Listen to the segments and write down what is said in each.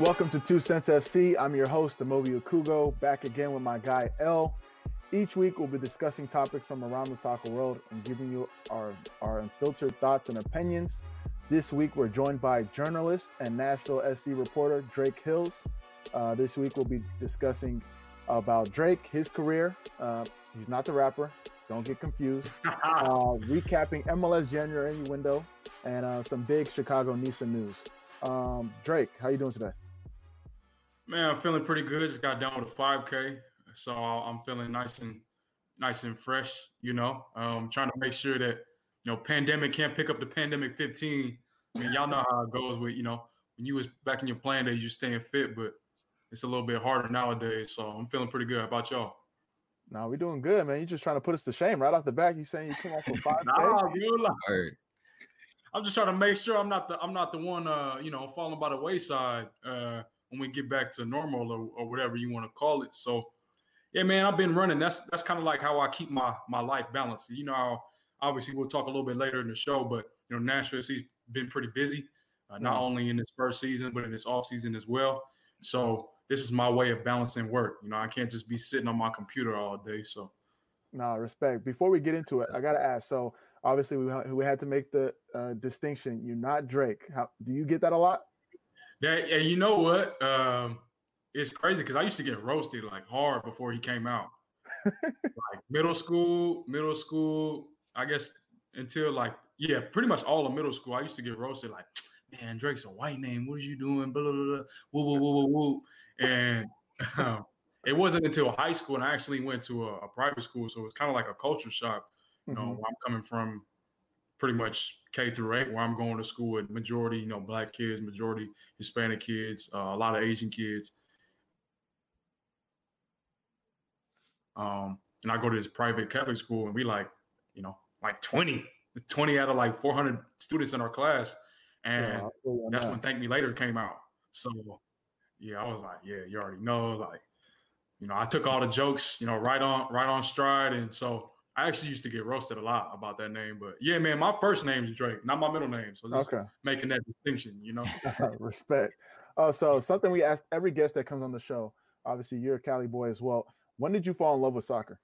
Welcome to Two Cents FC. I'm your host, Amobi Okugo, back again with my guy L. Each week, we'll be discussing topics from around the soccer world and giving you our, our unfiltered thoughts and opinions. This week, we're joined by journalist and Nashville SC reporter Drake Hills. Uh, this week, we'll be discussing about Drake, his career. Uh, he's not the rapper. Don't get confused. Uh, recapping MLS January window and uh, some big Chicago NISA news. Um, Drake, how you doing today? Man, I'm feeling pretty good. Just got done with a 5K, so I'm feeling nice and nice and fresh. You know, um, I'm trying to make sure that you know pandemic can't pick up the pandemic 15. I mean, y'all know how it goes with you know when you was back in your plan days, you staying fit, but it's a little bit harder nowadays. So I'm feeling pretty good. How about y'all? No, we're doing good, man. You're just trying to put us to shame right off the back. You saying you came off for five? nah, good I'm just trying to make sure I'm not the I'm not the one uh you know falling by the wayside. Uh when we get back to normal or, or whatever you want to call it. So, yeah, man, I've been running. That's that's kind of like how I keep my my life balanced. You know, obviously we'll talk a little bit later in the show, but you know, Nashville has been pretty busy, uh, not mm-hmm. only in this first season but in this off season as well. So this is my way of balancing work. You know, I can't just be sitting on my computer all day. So. No respect. Before we get into it, I gotta ask. So obviously we we had to make the uh, distinction. You're not Drake. How do you get that a lot? That and you know what? Um, it's crazy because I used to get roasted like hard before he came out. like middle school, middle school, I guess until like yeah, pretty much all of middle school. I used to get roasted like, man, Drake's a white name. What are you doing? Blah blah blah. Woo woo woo woo woo. And um, it wasn't until high school, and I actually went to a, a private school, so it was kind of like a culture shock. You know, mm-hmm. I'm coming from pretty much K through eight, where I'm going to school with majority, you know, black kids, majority Hispanic kids, uh, a lot of Asian kids. Um, and I go to this private Catholic school, and we like, you know, like 20, 20 out of like 400 students in our class. And yeah, that's when Thank Me Later came out. So, yeah, I was like, yeah, you already know, like, you know, I took all the jokes, you know, right on, right on stride. And so I actually used to get roasted a lot about that name, but yeah, man, my first name is Drake, not my middle name. So just okay. making that distinction, you know. Respect. Oh, so something we asked every guest that comes on the show. Obviously, you're a Cali boy as well. When did you fall in love with soccer?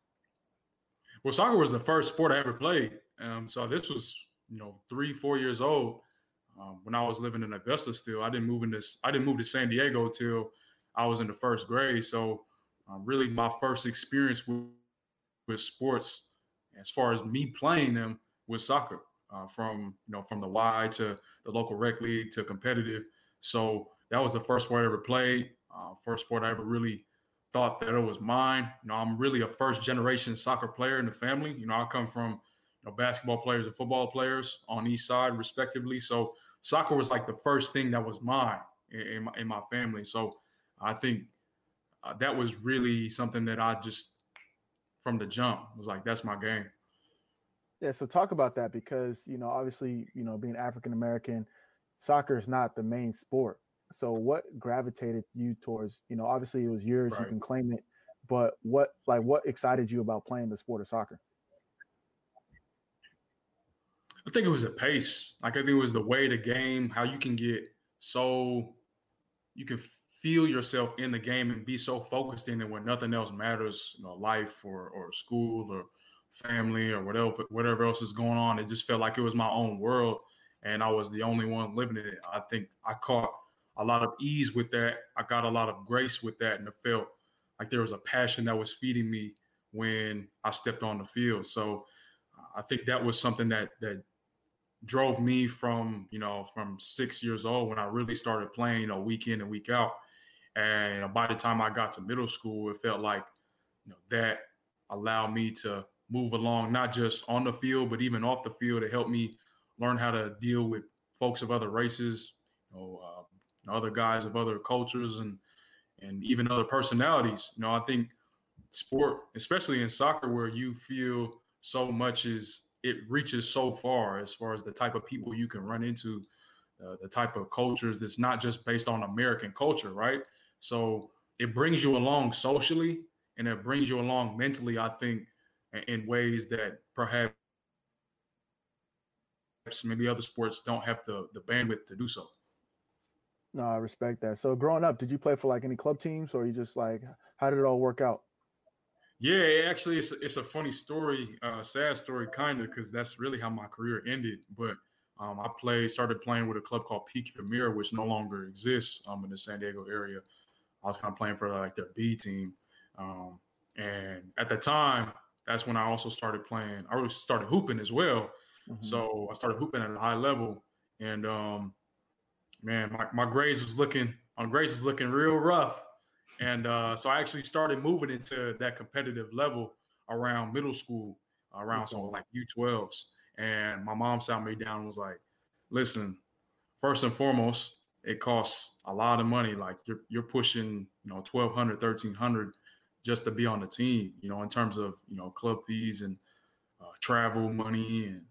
Well, soccer was the first sport I ever played. Um, so this was, you know, three, four years old. Um, when I was living in Augusta still, I didn't move in this. I didn't move to San Diego till I was in the first grade. So uh, really, my first experience with, with sports as far as me playing them with soccer, uh, from you know from the Y to the local rec league to competitive. So that was the first sport I ever played. Uh, first sport I ever really thought that it was mine. You know, I'm really a first generation soccer player in the family. You know, I come from you know basketball players and football players on each side, respectively. So soccer was like the first thing that was mine in, in, my, in my, family. So I think uh, that was really something that I just from the jump. It was like that's my game. Yeah, so talk about that because you know, obviously, you know, being African American, soccer is not the main sport. So what gravitated you towards, you know, obviously it was yours, right. you can claim it, but what like what excited you about playing the sport of soccer? I think it was the pace. Like I think it was the way the game, how you can get so you can feel yourself in the game and be so focused in it when nothing else matters, you know, life or or school or family or whatever whatever else is going on. It just felt like it was my own world and I was the only one living in it. I think I caught a lot of ease with that. I got a lot of grace with that and it felt like there was a passion that was feeding me when I stepped on the field. So I think that was something that that drove me from, you know, from 6 years old when I really started playing, you know, week in and week out and by the time I got to middle school, it felt like you know that allowed me to move along, not just on the field, but even off the field to help me learn how to deal with folks of other races, you know, uh, other guys of other cultures and and even other personalities. You know, I think sport, especially in soccer, where you feel so much is it reaches so far as far as the type of people you can run into, uh, the type of cultures that's not just based on American culture, right? So it brings you along socially and it brings you along mentally, I think, in ways that perhaps maybe other sports don't have the, the bandwidth to do so. No, I respect that. So growing up, did you play for like any club teams or you just like how did it all work out? Yeah, actually, it's a, it's a funny story, uh, sad story, kind of, because that's really how my career ended. But um, I played, started playing with a club called Peak Premier, which no longer exists um, in the San Diego area. I was kind of playing for like their B team, um, and at the time, that's when I also started playing. I really started hooping as well. Mm-hmm. So I started hooping at a high level, and um, man, my, my grades was looking my grades was looking real rough, and uh, so I actually started moving into that competitive level around middle school, around okay. some like U12s, and my mom sat me down and was like, "Listen, first and foremost, it costs a lot of money. Like you're you're pushing, you know, 1200, 1300 just to be on the team, you know, in terms of, you know, club fees and uh, travel money and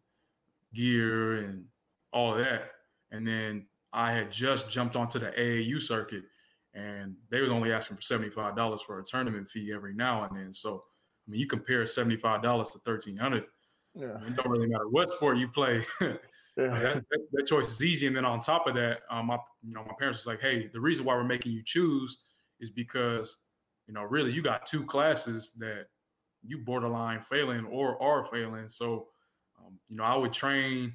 gear and all that. And then I had just jumped onto the AAU circuit and they was only asking for $75 for a tournament fee every now and then. So, I mean, you compare $75 to 1300 yeah. it don't really matter what sport you play. that, that, that, choice is easy. And then on top of that, um, my, you know, my parents was like, Hey, the reason why we're making you choose is because, you know, really you got two classes that you borderline failing or are failing. So, um, you know, I would train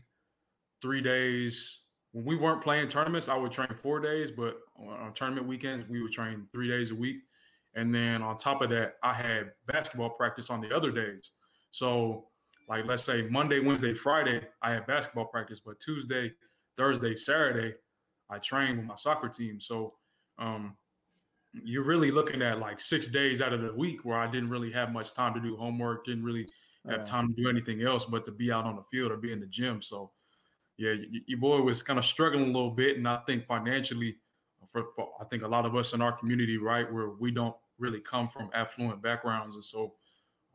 three days when we weren't playing tournaments, I would train four days, but on tournament weekends, we would train three days a week. And then on top of that, I had basketball practice on the other days. So, like, let's say Monday, Wednesday, Friday, I had basketball practice, but Tuesday, Thursday, Saturday, I train with my soccer team. So, um, you're really looking at like six days out of the week where I didn't really have much time to do homework, didn't really have time to do anything else but to be out on the field or be in the gym. So, yeah, your boy was kind of struggling a little bit, and I think financially, for, for, I think a lot of us in our community, right, where we don't really come from affluent backgrounds, and so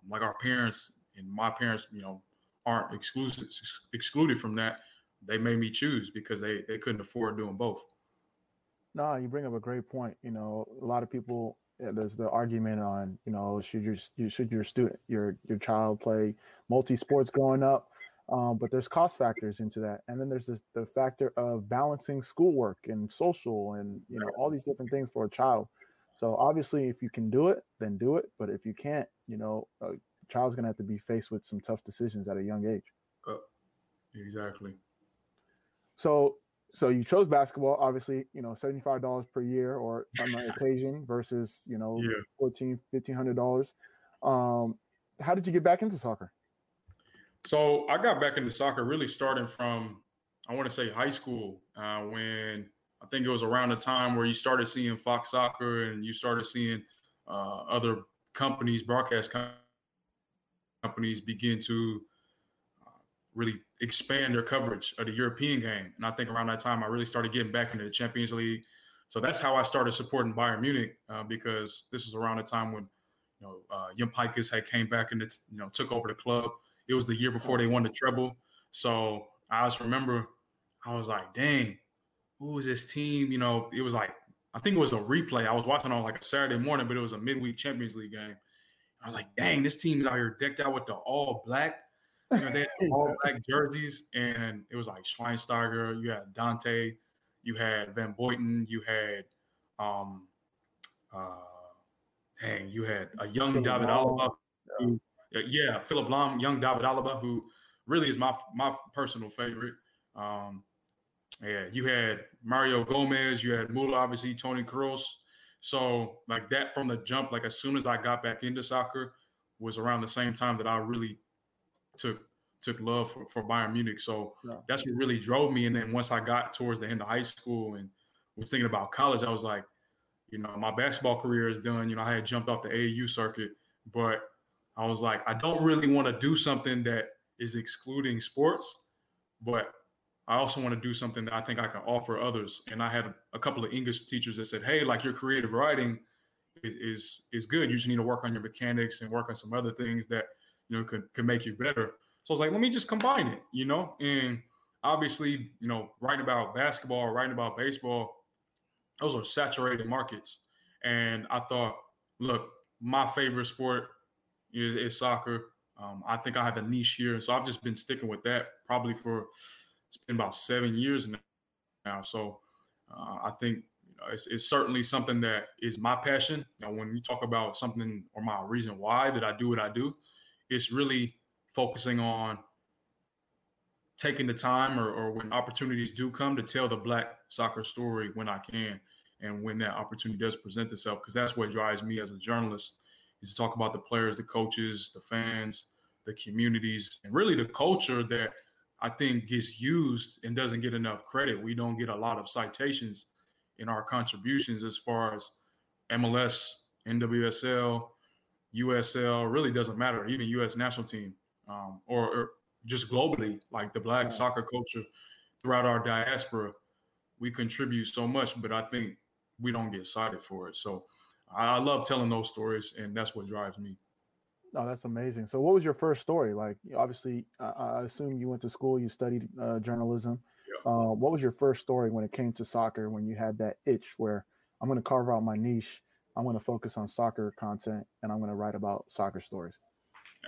like our parents and my parents, you know, aren't exclusive excluded from that. They made me choose because they they couldn't afford doing both. No, you bring up a great point. You know, a lot of people there's the argument on you know should your should your student your your child play multi sports growing up um, but there's cost factors into that, and then there's the, the factor of balancing schoolwork and social, and you know all these different things for a child. So obviously, if you can do it, then do it. But if you can't, you know, a child's gonna have to be faced with some tough decisions at a young age. Uh, exactly. So, so you chose basketball, obviously, you know, seventy five dollars per year or on an occasion versus you know yeah. 14 1500 hundred dollars. Um, how did you get back into soccer? So I got back into soccer really starting from I want to say high school uh, when I think it was around the time where you started seeing Fox Soccer and you started seeing uh, other companies, broadcast companies, begin to uh, really expand their coverage of the European game. And I think around that time I really started getting back into the Champions League. So that's how I started supporting Bayern Munich uh, because this was around the time when you know uh, Jupp Heynckes had came back and it's you know took over the club. It was the year before they won the treble. So I just remember I was like, dang, who is this team? You know, it was like, I think it was a replay. I was watching on like a Saturday morning, but it was a midweek Champions League game. I was like, dang, this team is out here decked out with the all black. You know, they had all black jerseys, and it was like Schweinsteiger, you had Dante, you had Van Buyten, you had um uh dang, you had a young David Alaba who yeah, Philipp Lahm, young David Alaba, who really is my my personal favorite. Um, yeah, you had Mario Gomez, you had Müller, obviously Toni Kroos. So like that from the jump, like as soon as I got back into soccer, was around the same time that I really took took love for, for Bayern Munich. So yeah. that's what really drove me. And then once I got towards the end of high school and was thinking about college, I was like, you know, my basketball career is done. You know, I had jumped off the AAU circuit, but I was like, I don't really want to do something that is excluding sports, but I also want to do something that I think I can offer others. And I had a, a couple of English teachers that said, "Hey, like your creative writing is, is is good. You just need to work on your mechanics and work on some other things that you know could could make you better." So I was like, "Let me just combine it," you know. And obviously, you know, writing about basketball, writing about baseball, those are saturated markets. And I thought, look, my favorite sport is, is soccer. Um, I think I have a niche here, so I've just been sticking with that probably for it's been about seven years now. So Uh, I think it's, it's, certainly something that is my passion. Know, when you talk about something or my reason why that I do what I do, it's really focusing on taking the time or, or when opportunities do come to tell the black soccer story when I can and when that opportunity does present itself because that's what drives me as a journalist is to talk about the players the coaches the fans the communities and really the culture that i think gets used and doesn't get enough credit we don't get a lot of citations in our contributions as far as mls nwsl usl really doesn't matter even us national team um, or, or, just globally like the black soccer culture throughout our diaspora we contribute so much but i think we don't get cited for it. So I love telling those stories, and that's what drives me. Oh, that's amazing. So, what was your first story? Like, obviously, uh, I assume you went to school, you studied uh, journalism. Yeah. Uh, what was your first story when it came to soccer? When you had that itch where I'm going to carve out my niche, I'm going to focus on soccer content, and I'm going to write about soccer stories.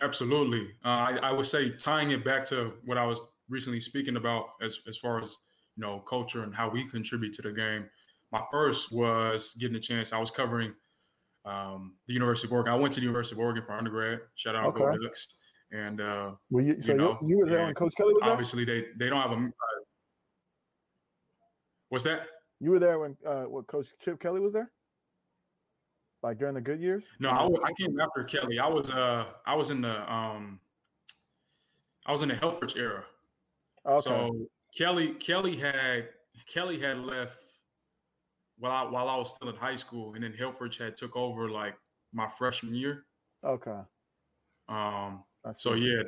Absolutely. Uh, I, I would say tying it back to what I was recently speaking about, as as far as you know, culture and how we contribute to the game my first was getting a chance. I was covering um, the University of Oregon. I went to the University of Oregon for undergrad. Shout out okay. Go Ducks. And uh, well, you, so you, know, you, were there when Coach Kelly was there. Obviously, they they don't have a. Uh, what's that? You were there when uh, what Coach Chip Kelly was there. Like during the good years? No, I, I came after Kelly. I was uh I was in the um I was in the Helfrich era. Okay. So Kelly Kelly had Kelly had left while I, while I was still in high school, and then Helfrich had took over like my freshman year. Okay. Um. So yeah.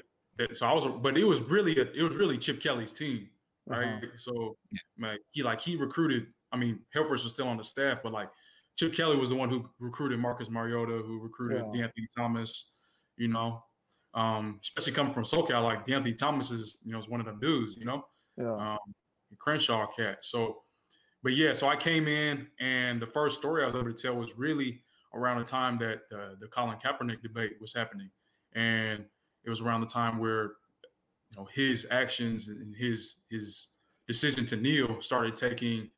So I was, but it was really a, it was really Chip Kelly's team, right? Uh-huh. So like he like he recruited. I mean, Helfrich was still on the staff, but like Chip Kelly was the one who recruited Marcus Mariota, who recruited yeah. Anthony Thomas. You know, um, especially coming from SoCal, like Anthony Thomas is you know is one of them dudes. You know, yeah. Um, Crenshaw cat. So but yeah, so I came in, and the first story I was able to tell was really around the time that uh, the Colin Kaepernick debate was happening, and it was around the time where you know his actions and his his decision to kneel started taking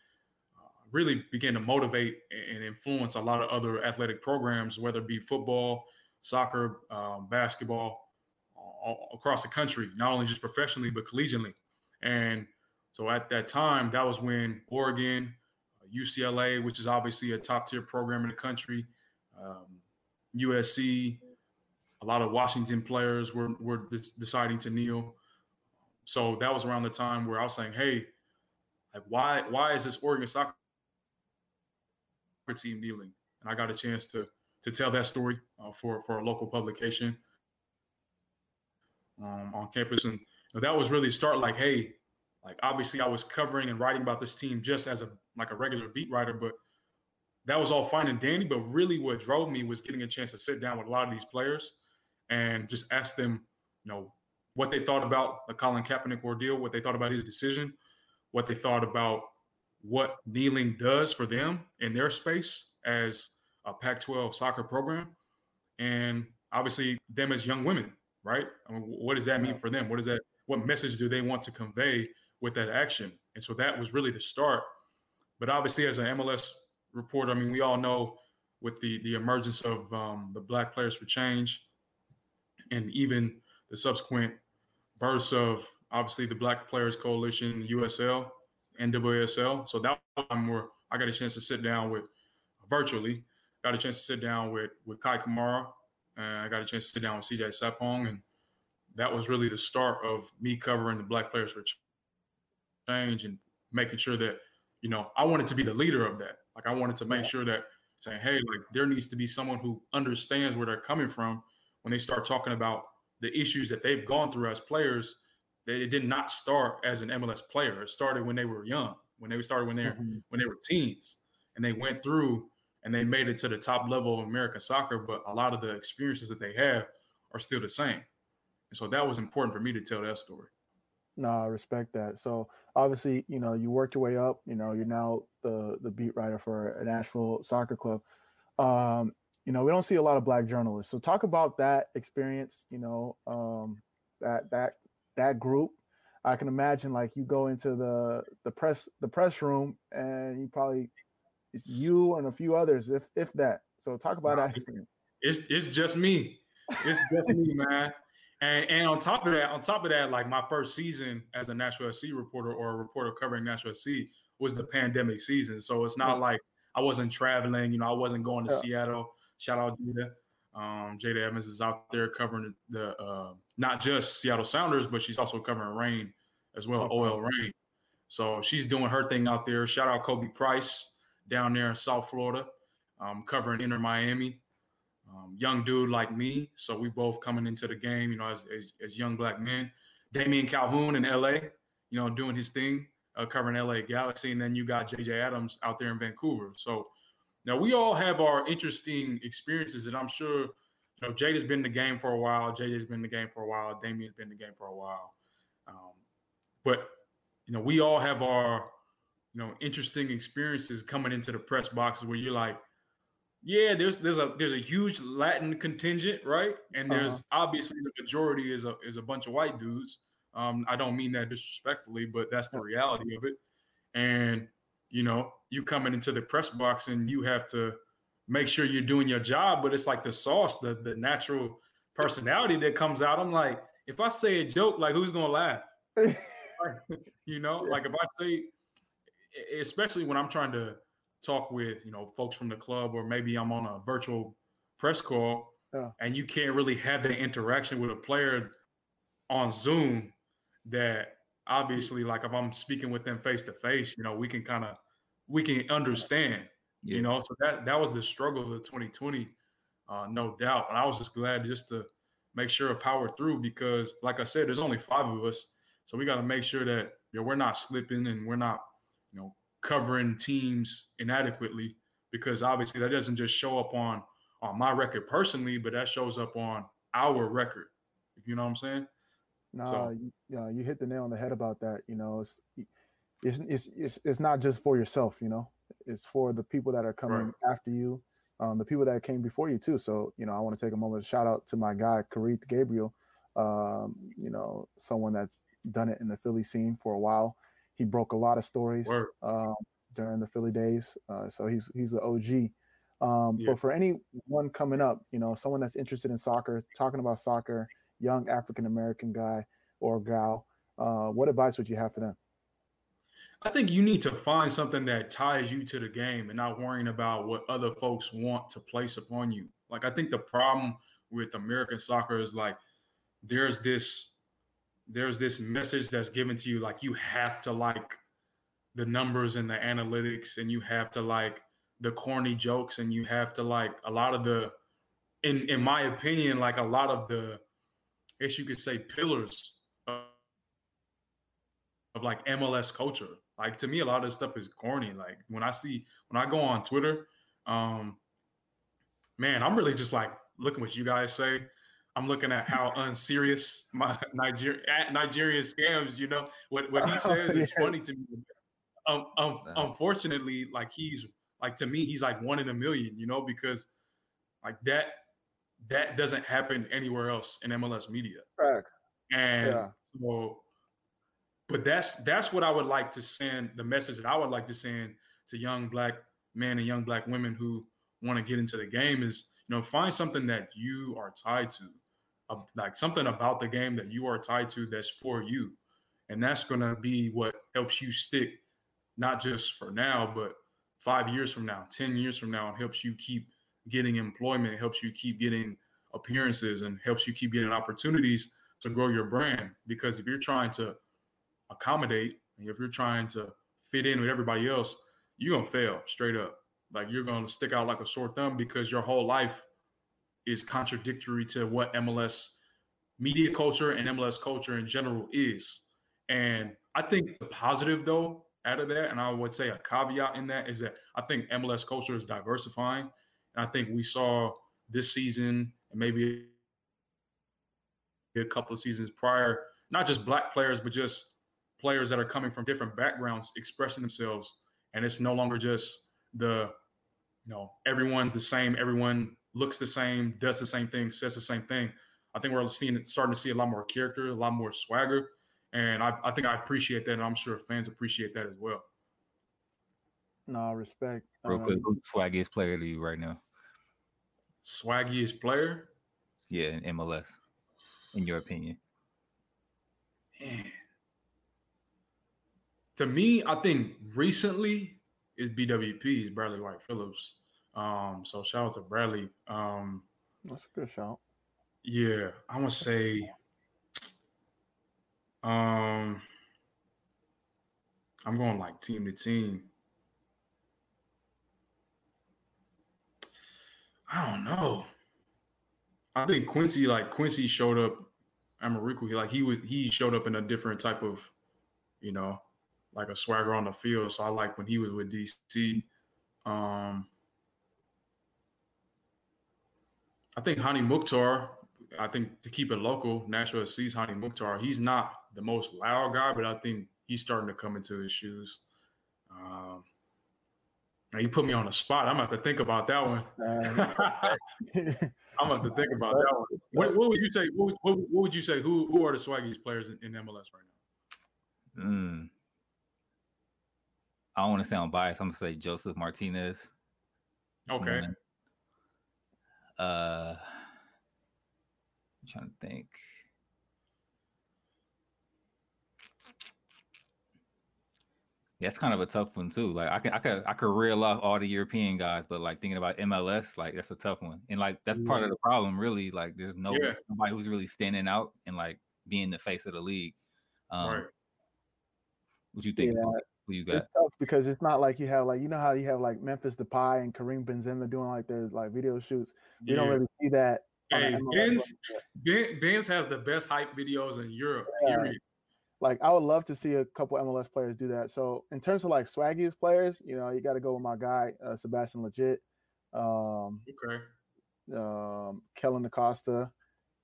uh, really began to motivate and influence a lot of other athletic programs, whether it be football, soccer, um, basketball, all, across the country, not only just professionally but collegiately, and so at that time, that was when Oregon, UCLA, uh, which is obviously a top tier program in the country, um, USC, a lot of Washington players were were deciding to kneel. So that was around the time where I was saying, "Hey, like why why is this Oregon soccer team kneeling?" And I got a chance to to tell that story uh, for for a local publication um, on campus, and that was really start like, "Hey, like obviously I was covering and writing about this team just as a like a regular beat writer, but that was all fine and dandy. But really what drove me was getting a chance to sit down with a lot of these players and just ask them, you know, what they thought about the Colin Kaepernick ordeal, what they thought about his decision, what they thought about what kneeling does for them in their space as a Pac-12 soccer program, and obviously them as young women, right? I mean, what does that mean for them? What is that? What message do they want to convey with that action. And so that was really the start. But obviously, as an MLS reporter, I mean, we all know with the the emergence of um, the Black Players for Change, and even the subsequent bursts of obviously the Black Players Coalition, USL, NWSL. So that time where I got a chance to sit down with virtually, got a chance to sit down with with Kei Kamara, and I got a chance to sit down with CJ Sapong, and that was really the start of me covering the Black Players for change and making sure that, you know, I wanted to be the leader of that. Like I wanted to make sure that saying, hey, like there needs to be someone who understands where they're coming from when they start talking about the issues that they've gone through as players. That it did not start as an MLS player. It started when they were young, when they started when they mm-hmm. when they were teens, and they went through and they made it to the top level of American soccer. But a lot of the experiences that they have are still the same, and so that was important for me to tell that story. No, I respect that. So obviously, you know, you worked your way up. You know, you're now the the beat writer for a Nashville soccer club. Um, you know, we don't see a lot of black journalists. So talk about that experience. You know, um, that that that group, I can imagine like you go into the the press the press room and you probably it's you and a few others, if if that. So talk about that experience. It's it's just me. It's just me, man. And and on top of that, on top of that, like my first season as a Nashville SC reporter or a reporter covering Nashville SC was the pandemic season. So it's not yeah. like I wasn't traveling, you know, I wasn't going to yeah. Seattle. Shout out Jayda. Um, Jayda Evans is out there covering the uh, not just Seattle Sounders, but she's also covering Rain as well, okay. OL Reign. So she's doing her thing out there. Shout out Kobe Price down there in South Florida, um, covering Inter Miami. Um, young dude like me, so we both coming into the game, you know, as, as, as young black men. Damian Calhoun in LA, you know, doing his thing, uh, covering LA Galaxy, and then you got JJ Adams out there in Vancouver. So now we all have our interesting experiences, and I'm sure, you know, Jayda's been in the game for a while, JJ's been in the game for a while, Damian's been in the game for a while. Um, but you know, we all have our you know interesting experiences coming into the press boxes where you're like, yeah, there's there's a there's a huge Latin contingent, right? And there's uh-huh. obviously the majority is a is a bunch of white dudes. Um, I don't mean that disrespectfully, but that's the reality of it. And you know, you coming into the press box and you have to make sure you're doing your job, but it's like the sauce, the the natural personality that comes out. I'm like, if I say a joke, like who's gonna laugh? you know, like if I say, especially when I'm trying to talk with you know folks from the club, or maybe I'm on a virtual press call, yeah. and you can't really have that interaction with a player on Zoom. That obviously, like if I'm speaking with them face to face, you know, we can kind of we can understand. Yeah. You know, so that that was the struggle of 2020, uh, no doubt. And I was just glad just to make sure to power through because, like I said, there's only five of us so we got to make sure that you know, we're not slipping and we're not, you know, covering teams inadequately because obviously that doesn't just show up on on my record personally, but that shows up on our record. If you know what I'm saying? No, so. you, you, you hit the nail on the head about that. You know, it's it's it's it's, it's not just for yourself. You know, it's for the people that are coming right. after you, um, the people that came before you too. So you know, I want to take a moment to shout out to my guy Kerith Gabriel. Um, you know, someone that's done it in the Philly scene for a while. He broke a lot of stories um, during the Philly days, uh, so he's he's the OG. Um, yeah. But for anyone coming up, you know, someone that's interested in soccer, talking about soccer, young African American guy or gal, uh, what advice would you have for them? I think you need to find something that ties you to the game and not worrying about what other folks want to place upon you. Like I think the problem with American soccer is like there's this there's this message that's given to you like you have to like the numbers and the analytics and you have to like the corny jokes and you have to like a lot of the in in my opinion like a lot of the I guess you could say pillars of, of like MLS culture. Like to me a lot of this stuff is corny. Like when I see when I go on Twitter um man I'm really just like looking what you guys say I'm looking at how unserious my Nigeria Nigerian scams. You know what what he says is funny to me. Um, um, unfortunately, like he's like to me, he's like one in a million. You know because like that that doesn't happen anywhere else in MLS media. Correct. And yeah. so, but that's that's what I would like to send. The message that I would like to send to young black men and young black women who want to get into the game is know find something that you are tied to like something about the game that you are tied to that's for you. And that's going to be what helps you stick, not just for now, but five years from now, 10 years from now, and helps you keep getting employment, helps you keep getting appearances, and helps you keep getting opportunities to grow your brand. Because if you're trying to accommodate, if you're trying to fit in with everybody else, you're going to fail straight up. Like you're going to stick out like a sore thumb because your whole life is contradictory to what MLS media culture and MLS culture in general is. And I think the positive though out of that, and I would say a caveat in that is that I think MLS culture is diversifying. And I think we saw this season and maybe a couple of seasons prior, not just black players, but just players that are coming from different backgrounds expressing themselves. And it's no longer just the, you know, everyone's the same, everyone looks the same, does the same thing, says the same thing. I think we're seeing it, starting to see a lot more character, a lot more swagger, and I, I think I appreciate that, and I'm sure fans appreciate that as well. No respect. Real um, quick, who's swaggiest player to you right now? Swaggiest player? Yeah, in MLS, in your opinion. Man. To me, I think recently is BWP, is Bradley Wright Phillips. Um, so shout out to Bradley. Um, That's a good shout. Yeah, I want to say um I'm going like team to team. I don't know. I think Quincy, like Quincy showed up Amarikwa, he like he was he showed up in a different type of, you know, like a swagger on the field. So I like when he was with DC. Um I think Hany Mukhtar, I think to keep it local, Nashville sees Hany Mukhtar. He's not the most loud guy, but I think he's starting to come into his shoes. Um, you put me on the spot. I'm about to think about that one. I'm about to think about that one. What, what would you say? What, what, what, would you say? Who who are the swaggiest players in, in MLS right now? Mm. I don't want to sound biased. I'm gonna say Josef Martinez. Okay. Uh, I'm trying to think. That's kind of a tough one too. Like I can I could I could reel off all the European guys, but like thinking about MLS, like that's a tough one. And like that's part of the problem, really. Like there's no yeah. nobody who's really standing out and like being the face of the league. Um, right. What you think? Yeah. Who you got? It's tough because it's not like you have like you know how you have like Memphis Depay and Karim Benzema doing like their like video shoots. You yeah. don't really see that. Hey, Benz, Benz has the best hype videos in Europe. Yeah. Period like I would love to see a couple MLS players do that. So in terms of like swaggiest players, you know, you got to go with my guy uh, Sebastian Lletget. Um, okay. Um, Kellyn Acosta.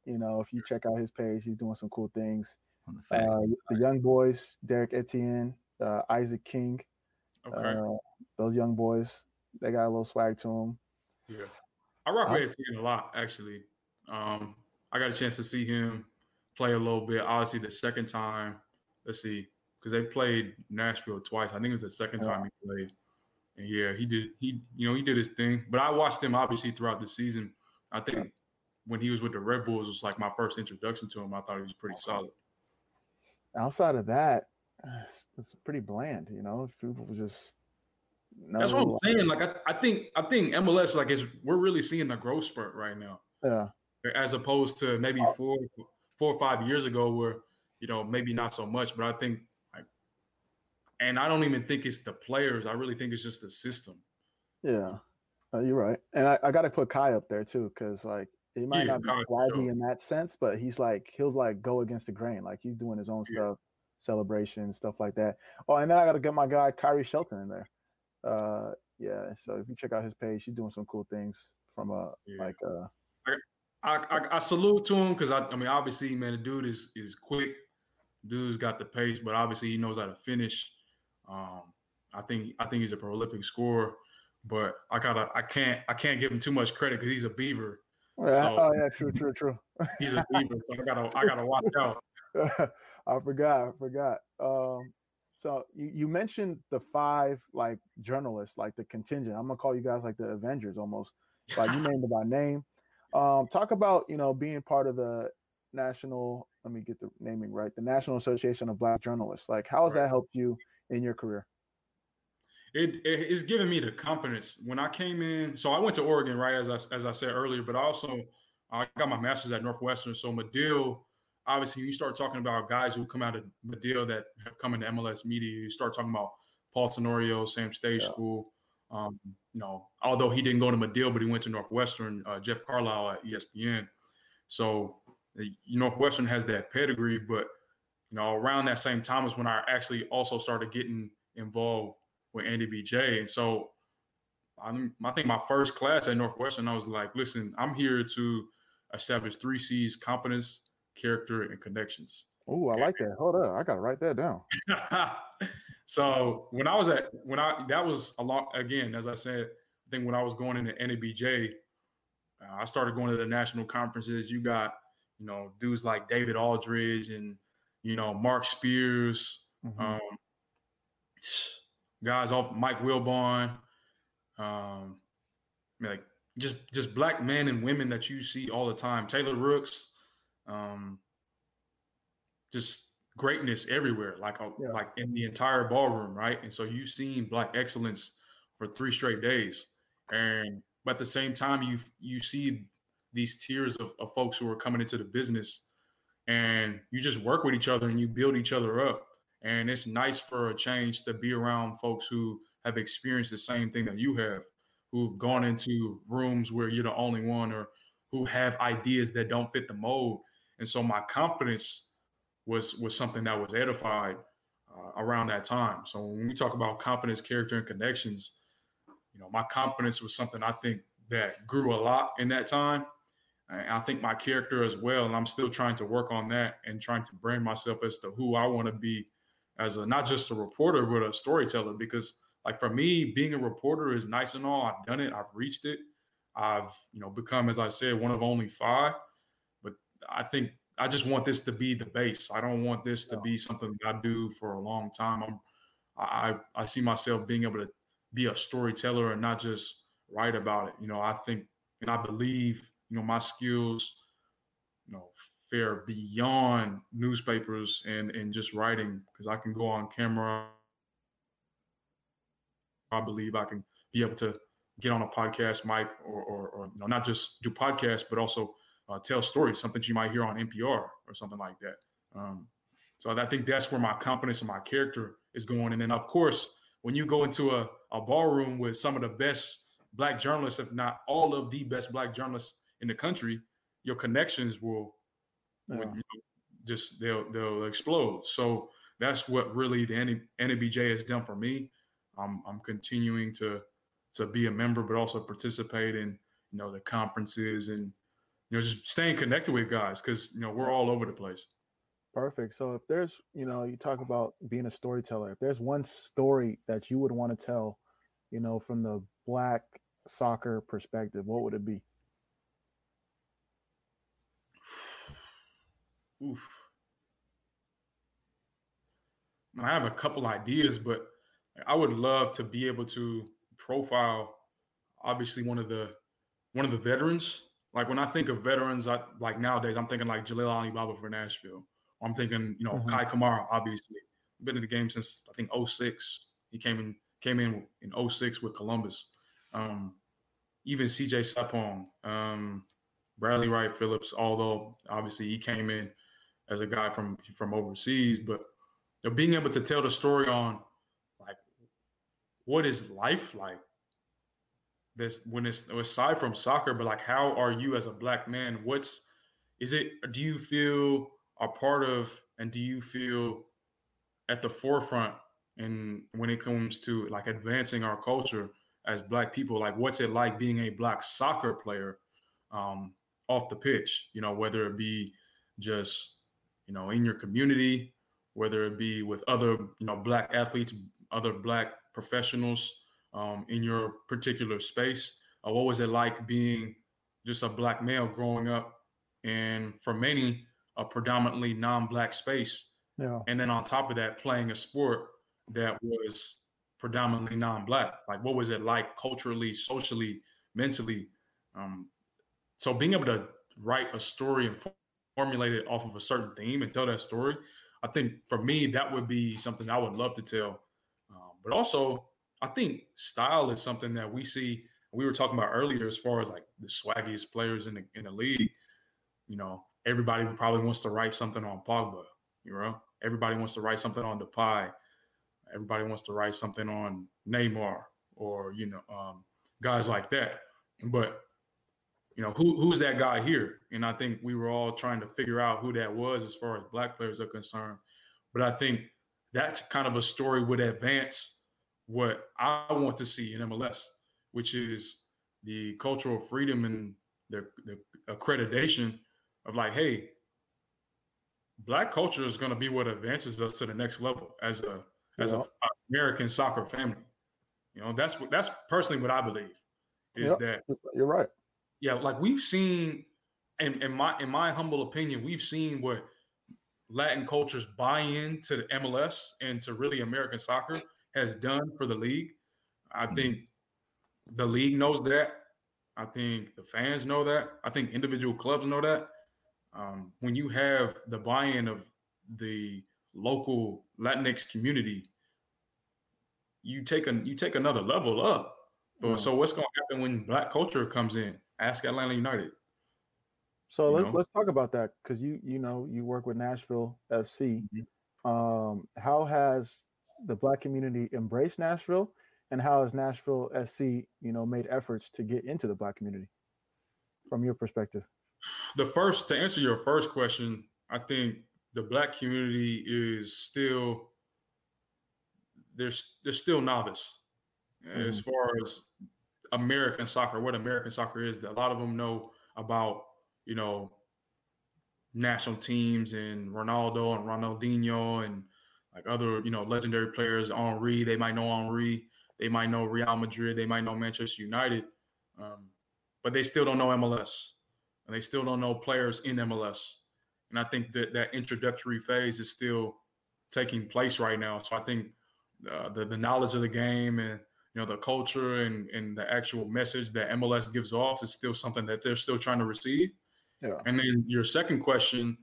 You know, if you check out his page, he's doing some cool things. The, uh, the young boys, Derrick Etienne, uh, Isaac King. Okay. Uh, those young boys, they got a little swag to them. Yeah, I rock with Etienne a lot actually. Um, I got a chance to see him play a little bit. Obviously, the second time let's see, because they played Nashville twice. I think it was the second time he played. And yeah, he did. He you know he did his thing. But I watched him obviously throughout the season. I think when he was with the Red Bulls was like my first introduction to him. I thought he was pretty solid. Outside of that, it's, it's pretty bland. You know, people just. That's what I'm saying. Like I, I think I think MLS like is we're really seeing a growth spurt right now. Yeah. As opposed to maybe four four or five years ago where you know, maybe not so much, but I think like, and I don't even think it's the players. I really think it's just the system. Yeah, uh, you're right. And I, I got to put Kei up there too, because like he might yeah, not be swaggy in that sense, but he's like he'll like go against the grain. Like he's doing his own yeah. stuff, celebration stuff like that. Oh, and then I got to get my guy Khiry Shelton in there. Uh, yeah. So if you check out his page, he's doing some cool things from a yeah. like uh. I, I, I salute to him because I, I mean obviously man the dude is is quick dude's got the pace, but obviously he knows how to finish. Um, I think I think he's a prolific scorer, but I gotta I can't I can't give him too much credit because he's a Beaver. Yeah, so oh yeah, true, true, true. he's a Beaver, so I gotta I gotta watch out. I forgot, I forgot. Um, so you, you mentioned the five like journalists, like the contingent. I'm gonna call you guys like the Avengers almost. Like you named by name. Um, talk about you know being part of the national let me get the naming right the national association of black journalists like how has right. that helped you in your career it, it it's given me the confidence when i came in so i went to oregon right as i, as I said earlier but also i got my master's at northwestern so medill obviously you start talking about guys who come out of medill that have come into mls media you start talking about paul tenorio same stage yeah. school um, you know although he didn't go to medill but he went to northwestern uh, jeff carlisle at espn so Northwestern has that pedigree, but you know, around that same time is when I actually also started getting involved with NABJ. And so I'm, I think my first class at Northwestern, I was like, listen, I'm here to establish three C's confidence, character, and connections. Oh, I like that. Hold up. I got to write that down. so when I was at, when I, that was a lot, again, as I said, I think when I was going into NABJ, uh, I started going to the national conferences. You got you know, dudes like David Aldridge and you know, Marc Spears, mm-hmm. um, guys off Mike Wilbon, um, like just just black men and women that you see all the time. Taylor Rooks, um, just greatness everywhere, like a, yeah. like in the entire ballroom, right? And so you've seen black excellence for three straight days, and but at the same time, you you see these tiers of, of folks who are coming into the business, and you just work with each other and you build each other up, and it's nice for a change to be around folks who have experienced the same thing that you have, who've gone into rooms where you're the only one, or who have ideas that don't fit the mold, and so my confidence was was something that was edified uh, around that time. So when we talk about confidence, character, and connections, you know, my confidence was something I think that grew a lot in that time. And I think my character as well, and I'm still trying to work on that and trying to brand myself as to who I want to be as a not just a reporter but a storyteller. Because like for me, being a reporter is nice and all. I've done it. I've reached it. I've you know become, as I said, one of only five. I think I just want this to be the base. I don't want this to be something I do for a long time. I'm, I I see myself being able to be a storyteller and not just write about it. You know, I think and I believe you know my skills, you know, fare beyond newspapers and and just writing because I can go on camera. I believe I can be able to get on a podcast mic or, or, or you know, not just do podcasts, but also uh, tell stories, something you might hear on NPR or something like that. Um, so I think that's where my confidence and my character is going. And then, of course, when you go into a, a ballroom with some of the best black journalists, if not all of the best black journalists in the country, your connections will, yeah. will just they'll they'll explode. So that's what really the NABJ has done for me. I'm I'm continuing to to be a member, but also participate in you know the conferences and you know, just staying connected with guys because you know we're all over the place. Perfect. So if there's, you know, you talk about being a storyteller. If there's one story that you would want to tell, you know, from the black soccer perspective, what would it be? Oof. I have a couple ideas, but I would love to be able to profile obviously one of the one of the veterans like when I think of veterans, I like nowadays I'm thinking like Jalil Anibaba for Nashville. I'm thinking, you know, mm-hmm. Kei Kamara, obviously. Been in the game since I think 06. He came in came in in 06 with Columbus. Um, even CJ Sapong, um, Bradley Wright Phillips, although obviously he came in as a guy from from overseas, but they're being able to tell the story on like what is life like this when it's aside from soccer, but like how are you as a black man? What's is it do you feel a part of and do you feel at the forefront and when it comes to like advancing our culture as black people like what's it like being a black soccer player um, off the pitch you know whether it be just you know in your community whether it be with other you know black athletes other black professionals um, in your particular space? Uh, what was it like being just a black male growing up in, for many, a predominantly non-black space? Yeah. And then on top of that, playing a sport that was predominantly non-black. Like, what was it like culturally, socially, mentally? Um, so being able to write a story and formulate it off of a certain theme and tell that story, I think for me that would be something I would love to tell. Um, but also I think style is something that we see. We were talking about earlier as far as like the swaggiest players in the in the league. You know, everybody probably wants to write something on Pogba. You know, everybody wants to write something on Depay. Everybody wants to write something on Neymar or you know um, guys like that. But you know, who who's that guy here? And I think we were all trying to figure out who that was as far as black players are concerned. But I think that's kind of a story would advance what I want to see in MLS, which is the cultural freedom and the, the accreditation of like, hey, black culture is going to be what advances us to the next level as a as yeah. a American soccer family. You know, that's what that's personally what I believe is that you're right. Yeah, like we've seen, in, in my in my humble opinion, we've seen what Latin culture's buy into the MLS and to really American soccer has done for the league. I mm-hmm. think the league knows that. I think the fans know that. I think individual clubs know that. Um, when you have the buy-in of the local Latinx community, you take a you take another level up. But mm. so what's going to happen when Black culture comes in? Ask Atlanta United. So let's know? let's talk about that because you you know you work with Nashville FC. Mm-hmm. Um, how has the Black community embraced Nashville, and how has Nashville SC you know made efforts to get into the Black community from your perspective? The first to answer your first question, I think the Black community is still there's there's still novice mm-hmm. as far as American soccer, what American soccer is. That a lot of them know about you know, national teams and Ronaldo and Ronaldinho and like other, you know, legendary players, Henry, they might know Henry, they might know Real Madrid, they might know Manchester United, um, but they still don't know MLS and they still don't know players in MLS. And I think that that introductory phase is still taking place right now. So I think uh, the, the knowledge of the game and you know the culture and, and the actual message that MLS gives off is still something that they're still trying to receive. Yeah. And then your second question,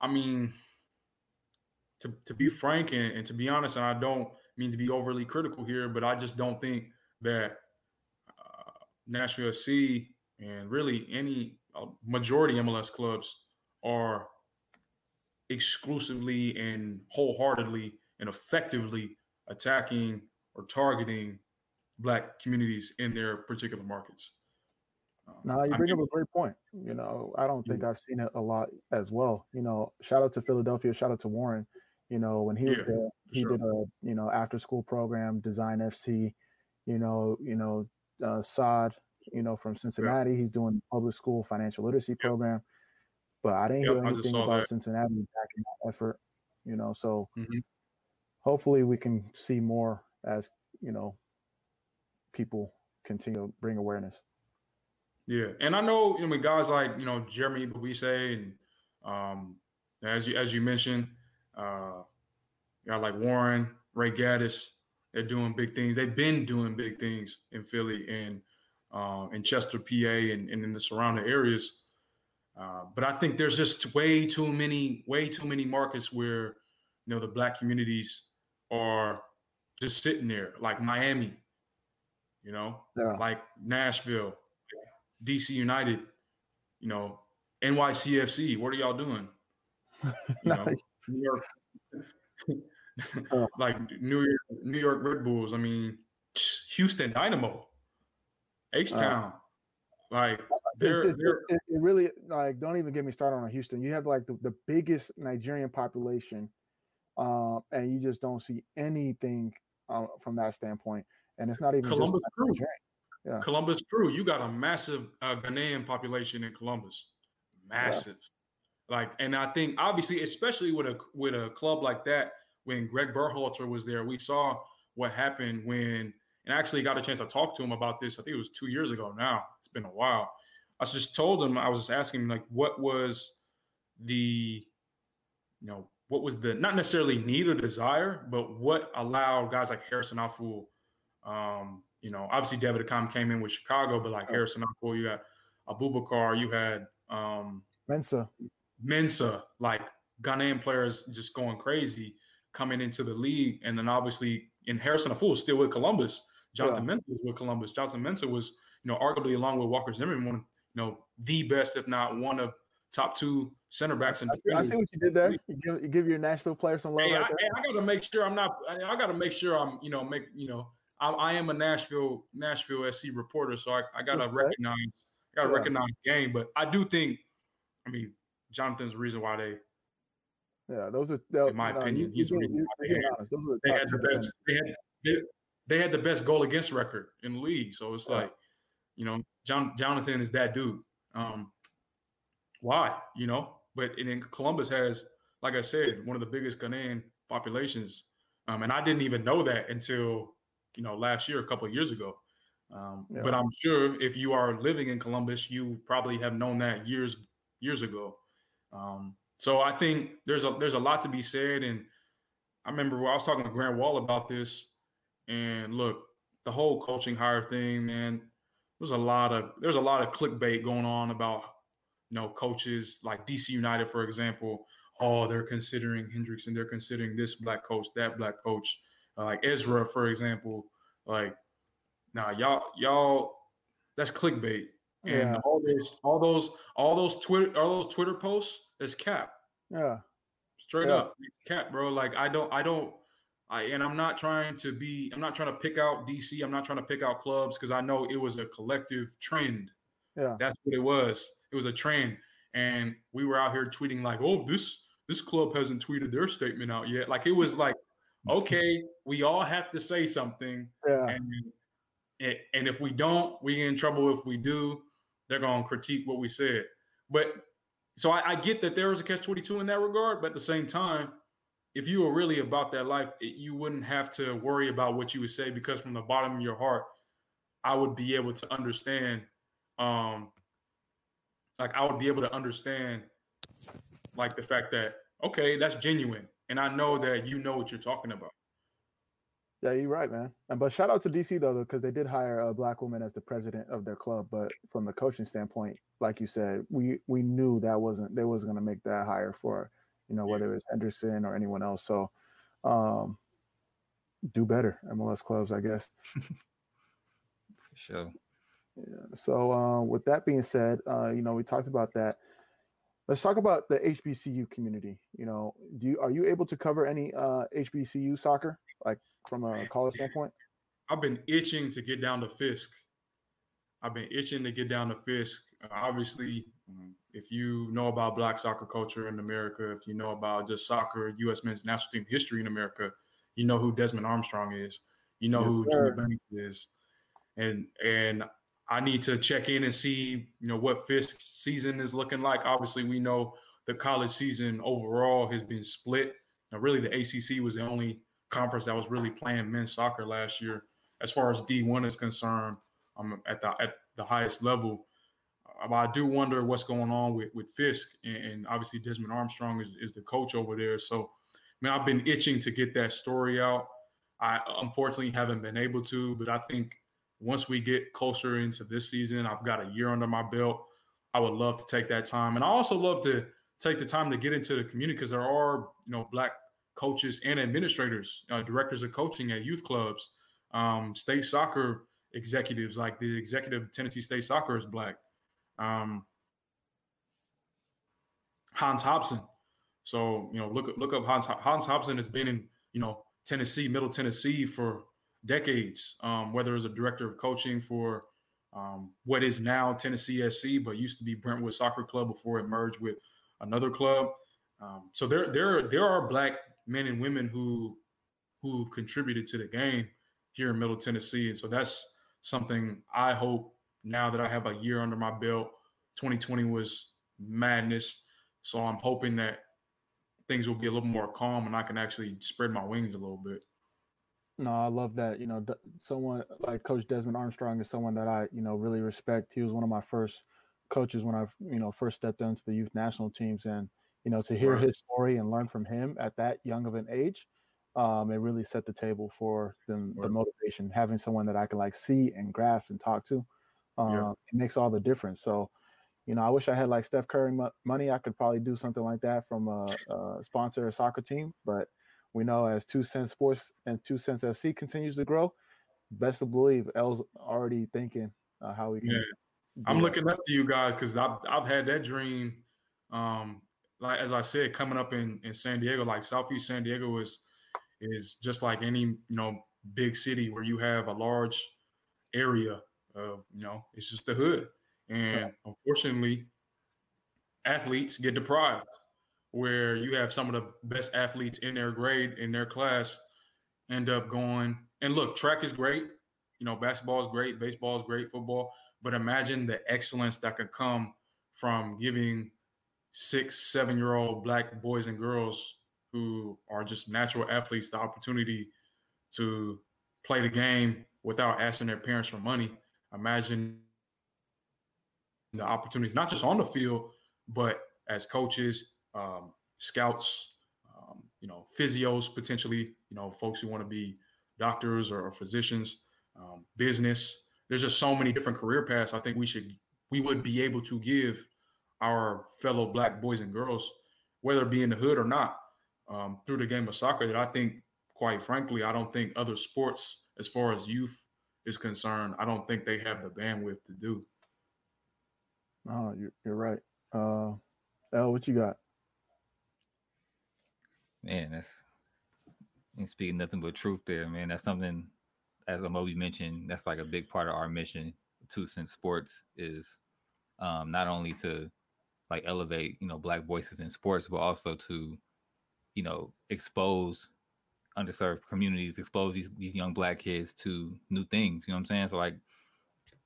I mean, to, to be frank and, and to be honest, and I don't mean to be overly critical here, but I just don't think that uh, Nashville SC and really any uh, majority MLS clubs are exclusively and wholeheartedly and effectively attacking or targeting black communities in their particular markets. No, you bring up a great point. You know, I don't think I've seen it a lot as well. You know, shout out to Philadelphia, shout out to Warren. You know, when he was yeah, there, he sure. did a you know after school program, Design FC. You know, you know, uh, Saad. You know, from Cincinnati, yeah. he's doing public school financial literacy yeah. program. But I didn't hear anything about that. Cincinnati backing that effort. You know, so mm-hmm. hopefully we can see more as you know people continue to bring awareness. Yeah, and I know I mean guys like you know Jeremy Ebobisse and um, as you as you mentioned, uh, guys like Warren, Ray Gaddis, they're doing big things. They've been doing big things in Philly and uh, in Chester, PA, and, and in the surrounding areas. Uh, but I think there's just way too many, way too many markets where you know the black communities are just sitting there, like Miami, you know, yeah. like Nashville, DC United, you know, NYCFC. What are y'all doing? You know, New York, oh. like New York, New York Red Bulls. I mean, Houston Dynamo, H Town. Uh, like they're, it, they're it, it, really like don't even get me started on Houston. You have like the, the biggest Nigerian population, uh, and you just don't see anything uh, from that standpoint. And it's not even Columbus Crew. Yeah. Columbus Crew, you got a massive uh, Ghanaian population in Columbus, massive. Like, and I think obviously, especially with a with a club like that, when Greg Berhalter was there, we saw what happened when, and I actually got a chance to talk to him about this. I think it was two years ago now. It's been a while. I just told him I was just asking him like, what was the, you know, what was the not necessarily need or desire, but what allowed guys like Harrison Afful, um, you know, obviously David Accam came in with Chicago, but like Harrison Afful, you had Abubakar, you had um Mensah. Mensah, like Ghanaian players just going crazy coming into the league. And then obviously in Harrison Afful still with Columbus. Jonathan yeah. Mensah was with Columbus. Jonathan Mensah was, you know, arguably along with Walker Zimmerman, one, you know, the best, if not one of top two center backs in the I, I see what you did there. You give, you give your Nashville player some love. Hey, right I, I, got to make sure I'm not. I, I got to make sure I'm. You know, make you know I, I, am a Nashville Nashville SC reporter, so I, I gotta recognize I gotta yeah. recognize game. But I do think, I mean, Jonathan's the reason why they. Yeah, those are. That, in my no, opinion, you, he's the reason why they, had, they had the best. They had, they, they, had the best goal against record in the league. So it's yeah. like, you know, John Jonathan is that dude. Um, why? You know, but and then Columbus has, like I said, one of the biggest Ghanaian populations. Um, and I didn't even know that until you know last year, a couple of years ago. Um, yeah. But I'm sure if you are living in Columbus, you probably have known that years years ago. Um, so I think there's a there's a lot to be said, and I remember I was talking to Grant Wahl about this, and look, the whole coaching hire thing, man. There's a lot of there's a lot of clickbait going on about you know coaches like DC United, for example. Oh, they're considering Hendricks and they're considering this black coach, that black coach, uh, like Ezra, for example. Like, now nah, y'all y'all that's clickbait. And yeah. all those all those all those Twitter all those Twitter posts is cap. Yeah. Straight yeah. up. Cap, bro. Like I don't I don't I and I'm not trying to be I'm not trying to pick out DC. I'm not trying to pick out clubs because I know it was a collective trend. Yeah. That's what it was. It was a trend. And we were out here tweeting like, oh, this this club hasn't tweeted their statement out yet. Like it was like, okay, we all have to say something. Yeah. And, and if we don't, we get in trouble. If we do, they're gonna critique what we said. But so I, I get that there is a catch 22 in that regard, but at the same time, if you were really about that life, it, you wouldn't have to worry about what you would say because from the bottom of your heart, I would be able to understand. Um, like I would be able to understand, like the fact that okay, that's genuine, and I know that you know what you're talking about. Yeah, you're right, man. And but shout out to DC though, because they did hire a black woman as the president of their club. But from the coaching standpoint, like you said, we we knew that wasn't they wasn't going to make that hire for you know whether it's Hendrickson or anyone else. So um, do better, MLS clubs, I guess. sure. Yeah. So uh, with that being said, uh, you know we talked about that. Let's talk about the HBCU community. You know, do you are you able to cover any uh, HBCU soccer? like from a college standpoint? I've been itching to get down to Fisk. I've been itching to get down to Fisk. Uh, obviously, mm, if you know about black soccer culture in America, if you know about just soccer, U.S. men's national team history in America, you know who Desmond Armstrong is. You know yes, who Jimmy Banks is, and and I need to check in and see you know what Fisk season is looking like. Obviously, we know the college season overall has been split. Now, really, the ACC was the only conference that was really playing men's soccer last year. As far as D1 is concerned, um, at the at the highest level. Uh, I do wonder what's going on with with Fisk, and, and, obviously Desmond Armstrong is, is the coach over there. So, I mean, I've been itching to get that story out. I unfortunately haven't been able to, but I think once we get closer into this season, I've got a year under my belt. I would love to take that time, and I also love to take the time to get into the community because there are you know black coaches and administrators, uh, directors of coaching at youth clubs, um, state soccer executives, like the executive of Tennessee State Soccer is black. Um, Hans Hobson. So you know, look look up Hans Hans Hobson has been in you know Tennessee, Middle Tennessee for decades. Um, whether as a director of coaching for um, what is now Tennessee SC, but used to be Brentwood Soccer Club before it merged with another club. Um, so there there there are black men and women who who've contributed to the game here in Middle Tennessee. And so that's something I hope now that I have a year under my belt. 2020 was madness. So I'm hoping that things will be a little more calm and I can actually spread my wings a little bit. No, I love that. You know, someone like Coach Desmond Armstrong is someone that I, you know, really respect. He was one of my first coaches when I, you know, first stepped into the youth national teams. And you know, to hear right. his story and learn from him at that young of an age, um, it really set the table for the, right. the motivation. Having someone that I can like see and grasp and talk to, um, yeah. it makes all the difference. So, you know, I wish I had like Steph Curry money. I could probably do something like that from a, a sponsor a soccer team. But we know as Two Cents Sports and Two Cents FC continues to grow, best to believe L's already thinking uh, how we can. Yeah. I'm that. looking up to you guys because I've I've had that dream um, like as I said, coming up in in San Diego, like Southeast San Diego is is just like any you know big city where you have a large area of you know it's just the hood, and unfortunately, athletes get deprived. Where you have some of the best athletes in their grade in their class end up going and look, track is great. You know, basketball is great, baseball is great, football. But imagine the excellence that could come from giving six, seven year old black boys and girls who are just natural athletes the opportunity to play the game without asking their parents for money. Imagine the opportunities, not just on the field, but as coaches, um, scouts, um, you know, physios potentially, you know, folks who want to be doctors or, physicians, um, business. There's just so many different career paths. I think we should we would be able to give our fellow black boys and girls, whether it be in the hood or not, um, through the game of soccer. That I think, quite frankly, I don't think other sports, as far as youth is concerned, I don't think they have the bandwidth to do. Oh, you're, you're right. Uh, El, what you got? Man, that's and speaking nothing but truth there, man. That's something, as Amobi mentioned, that's like a big part of our mission. Two Cent Sports is um, not only to like elevate, you know, black voices in sports, but also to, you know, expose underserved communities, expose these, these young black kids to new things. You know what I'm saying? So like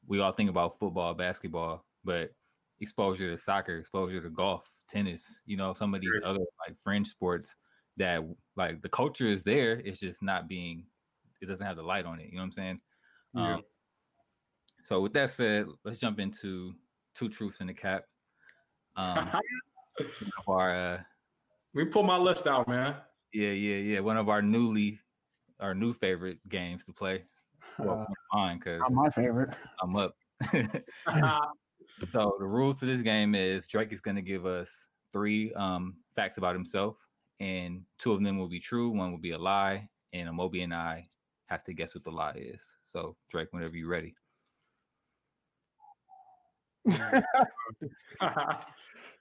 we all think about football, basketball, but exposure to soccer, exposure to golf, tennis, you know, some of these other like fringe sports that like the culture is there, it's just not being it doesn't have the light on it. You know what I'm saying? Yeah. Um, so with that said, let's jump into two truths in the cap. Um, our uh, we pull my list out, man. Yeah, yeah, yeah. One of our newly, our new favorite games to play. Well, uh, mine because my favorite. I'm up. so the rules to this game is Drake is going to give us three um, facts about himself, and two of them will be true, one will be a lie, and Amobi and I have to guess what the lie is. So Drake, whenever you're ready.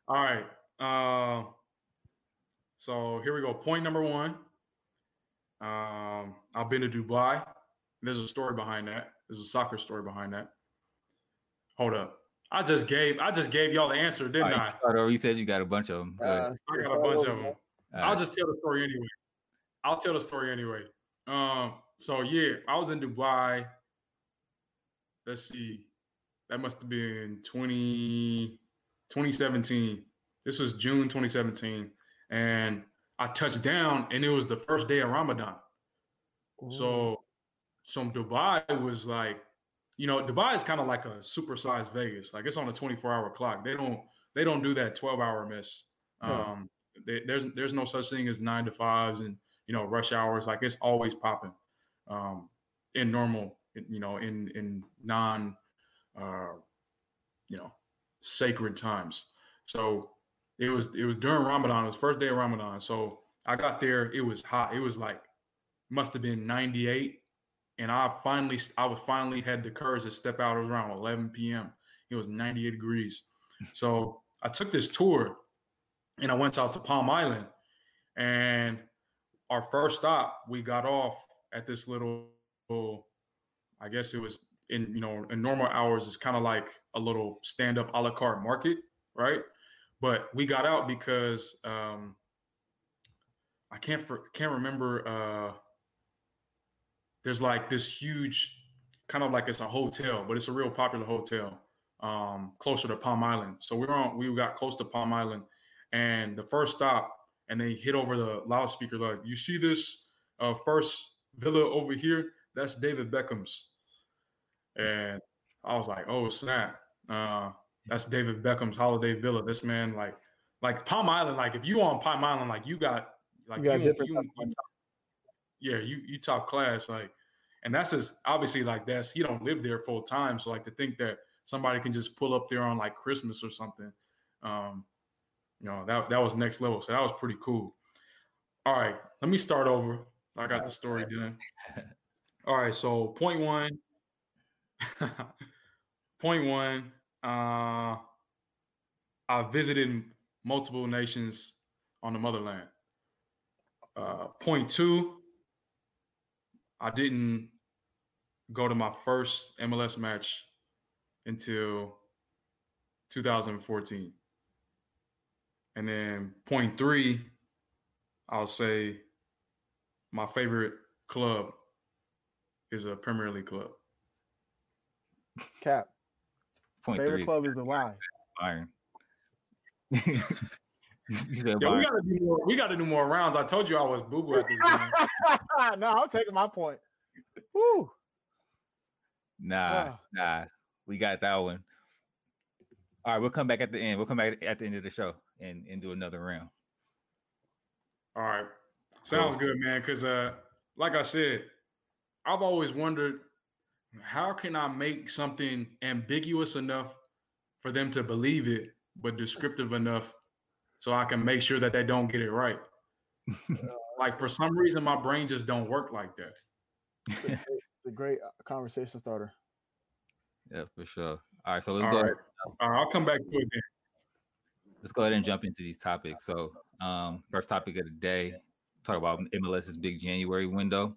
All right. Uh, so here we go. Point number one. Um, I've been to Dubai. There's a story behind that. There's a soccer story behind that. Hold up. I just gave I just gave y'all the answer, didn't right, I? You said you got a bunch of them. Uh, I got a bunch of them. I'll just tell the story anyway. I'll tell the story anyway. Um, so yeah, I was in Dubai. Let's see. That must have been 20, 2017. This was June 2017. And I touched down and it was the first day of Ramadan. Ooh. So so Dubai was like, you know, Dubai is kind of like a supersized Vegas. Like it's on a 24 hour clock. They don't they don't do that 12 hour miss. Um, they, there's there's no such thing as nine to fives and you know rush hours. Like it's always popping um, in normal, you know, in in non, uh, you know, sacred times. So it was it was during Ramadan. It was first day of Ramadan. So I got there. It was hot. It was like must have been 98, and I finally I was finally had the courage to step out. Around 11 p.m. It was 98 degrees. So I took this tour and I went out to Palm Island. And our first stop, we got off at this little, I guess it was in, you know, in normal hours, it's kind of like a little stand up a la carte market, right? But we got out because um, I can't for, can't remember. Uh, there's like this huge, kind of like it's a hotel, but it's a real popular hotel um, closer to Palm Island. So we were on, we got close to Palm Island, and the first stop, and they hit over the loudspeaker like, "You see this uh, first villa over here? That's David Beckham's." And I was like, "Oh snap! Uh, that's David Beckham's holiday villa." This man, like, like Palm Island, like if you on Palm Island, like you got, like you, got you, you, you top, yeah, you you top class, like, and that's just obviously like that's he don't live there full time, so like to think that somebody can just pull up there on like Christmas or something. Um, you know, that that was next level. So that was pretty cool. All right, let me start over. I got the story done. All right, so point one. point one. Uh, I visited multiple nations on the motherland. Uh, point two. I didn't go to my first MLS match until 2014. And then point three, I'll say my favorite club is a Premier League club. Cap. Point favorite club is the Y. Iron. yeah, we gotta do more. We gotta do more rounds. I told you I was boo boo at this no, I'm taking my point. Woo. Nah, nah, we got that one. All right, we'll come back at the end. We'll come back at the end of the show and, and do another round. All right. Sounds good, man. Because, uh, like I said, I've always wondered how can I make something ambiguous enough for them to believe it, but descriptive enough so I can make sure that they don't get it right. like for some reason, my brain just don't work like that. It's a great, it's a great uh, conversation starter. Yeah, for sure. All right, so let's All go. right. All right, I'll come back to it then. Let's go ahead and jump into these topics. So, um, first topic of the day, talk about MLS's big January window.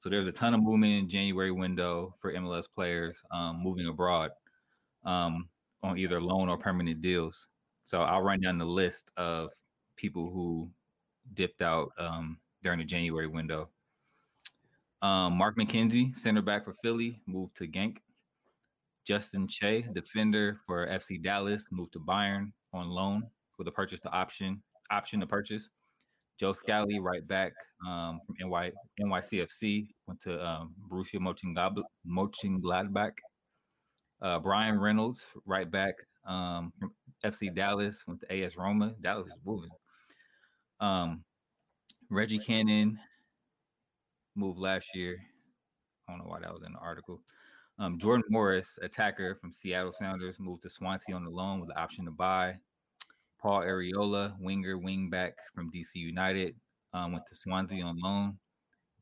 So there's a ton of movement in January window for MLS players um, moving abroad um, on either loan or permanent deals. So I'll run down the list of people who dipped out um, during the January window. Um, Mark McKenzie, center back for Philly, moved to Genk. Justin Che, defender for FC Dallas, moved to Bayern on loan with a purchase to option option to purchase. Joe Scally, right back um, from NY, NYCFC, went to um, Borussia Mönchengladbach. Uh, Bryan Reynolds, right back um, from FC Dallas, went to AS Roma. Dallas is moving. Um, Reggie Cannon moved last year. I don't know why that was in the article. Um, Jordan Morris, attacker from Seattle Sounders, moved to Swansea on the loan with the option to buy. Paul Arriola, winger, wingback from DC United, um, went to Swansea on loan.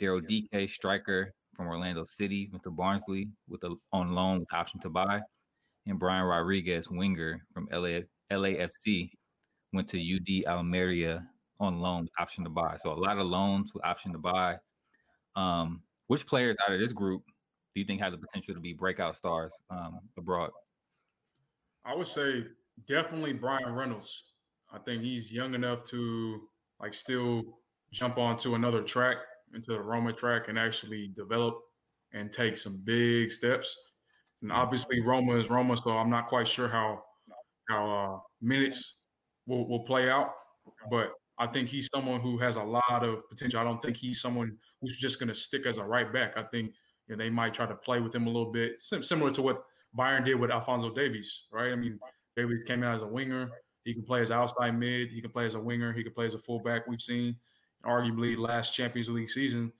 Daryl Dike, striker from Orlando City, went to Barnsley with a on loan with option to buy. And Brian Rodriguez, winger from LA, LAFC, went to UD Almeria on loan with option to buy. So a lot of loans with option to buy. Um, which players out of this group do you think have the potential to be breakout stars um, abroad? I would say definitely Bryan Reynolds. I think he's young enough to like still jump onto another track, into the Roma track, and actually develop and take some big steps. And obviously, Roma is Roma, so I'm not quite sure how how uh, minutes will, will play out. But I think he's someone who has a lot of potential. I don't think he's someone who's just going to stick as a right back. I think you know, they might try to play with him a little bit, similar to what Bayern did with Alphonso Davies, right? I mean, Davies came out as a winger. He can play as outside mid. He can play as a winger. He can play as a fullback. We've seen, arguably, last Champions League season,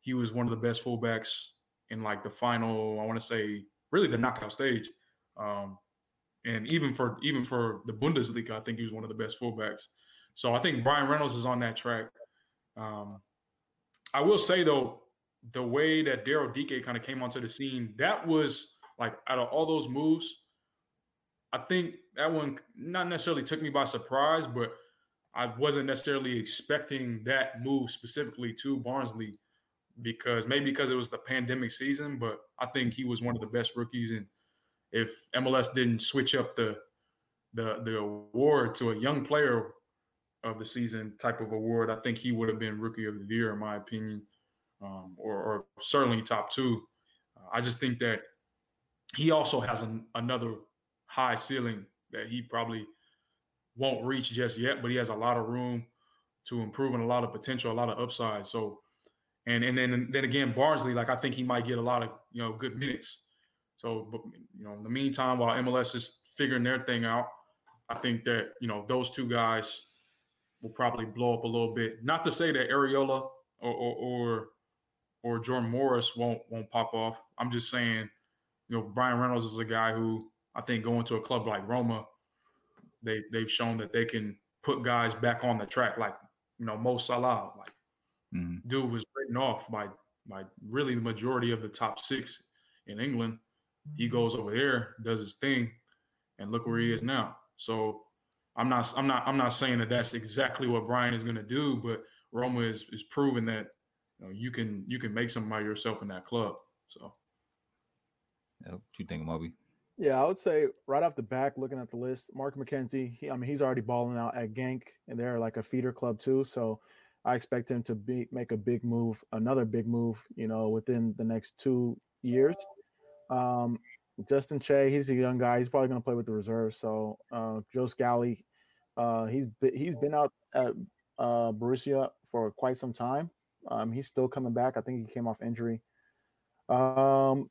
he was one of the best fullbacks in like the final. I want to say, really the knockout stage. Um, and even for even for the Bundesliga, I think he was one of the best fullbacks. So I think Bryan Reynolds is on that track. Um, I will say though, the way that Daryl Dike kind of came onto the scene, that was like out of all those moves, I think that one not necessarily took me by surprise, but I wasn't necessarily expecting that move specifically to Barnsley because maybe because it was the pandemic season, but I think he was one of the best rookies. And if MLS didn't switch up the the the award to a young player of the season type of award, I think he would have been rookie of the year, in my opinion um, or, or, certainly top two. Uh, I just think that he also has an, another high ceiling that he probably won't reach just yet, but he has a lot of room to improve and a lot of potential, a lot of upside. So, and and then then again, Barnsley, like I think he might get a lot of you know good minutes. So, but you know, in the meantime, while MLS is figuring their thing out, I think that you know those two guys will probably blow up a little bit. Not to say that Arriola or, or, or or Jordan Morris won't won't pop off. I'm just saying, you know, Bryan Reynolds is a guy who I think going to a club like Roma, they they've shown that they can put guys back on the track, like you know Mo Salah, like mm-hmm. dude was written off by by really the majority of the top six in England. He goes over there, does his thing, and look where he is now. So I'm not I'm not I'm not saying that that's exactly what Bryan is going to do, but Roma is is proving that you know, you can you can make something by yourself in that club. So, yeah, what you think, Moby? Yeah, I would say right off the back, looking at the list, Mark McKenzie. He, I mean, he's already balling out at Genk, and they're like a feeder club too. So, I expect him to be make a big move, another big move, you know, within the next two years. Um, Justin Che, he's a young guy. He's probably going to play with the reserves. So, uh, Joe Scally, uh, he's he's been out at uh, Borussia for quite some time. Um, he's still coming back. I think he came off injury. Um,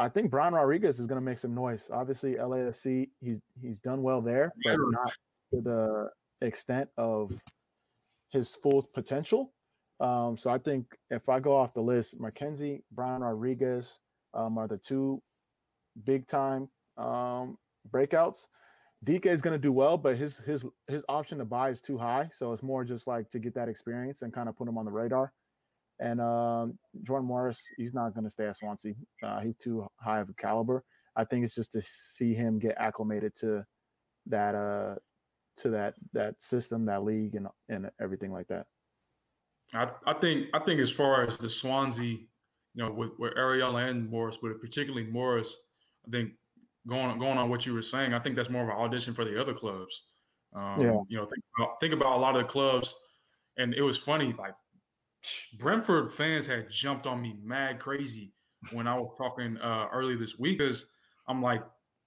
I think Brian Rodriguez is going to make some noise. Obviously, LAFC, he's he's done well there, but not to the extent of his full potential. Um, so I think if I go off the list, McKenzie, Brian Rodriguez um, are the two big time um, breakouts. Dike is going to do well, but his his his option to buy is too high, so it's more just like to get that experience and kind of put him on the radar. And um, Jordan Morris, he's not going to stay at Swansea. Uh, he's too high of a caliber. I think it's just to see him get acclimated to that uh to that that system, that league, and and everything like that. I, I think I think as far as the Swansea, you know, with, with Arriola and Morris, but particularly Morris, I think going going on what you were saying, I think that's more of an audition for the other clubs. Um, yeah. You know, think about, think about a lot of the clubs, and it was funny. Like Brentford fans had jumped on me mad crazy when I was talking uh, early this week because I'm like,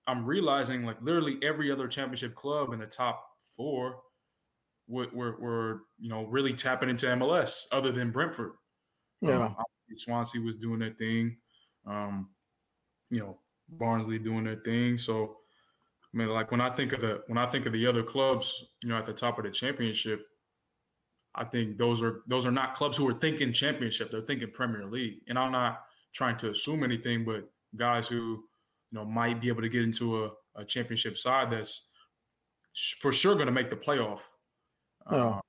I'm realizing like literally every other championship club in the top four were, were, were you know really tapping into MLS other than Brentford. Yeah, um, Swansea was doing their thing. Um, you know, Barnsley doing their thing. So, I mean, like when I think of the when I think of the other clubs, you know, at the top of the championship, I think those are those are not clubs who are thinking championship. They're thinking Premier League. And I'm not trying to assume anything, but guys who you know might be able to get into a, a championship side that's for sure going to make the playoff, oh. uh,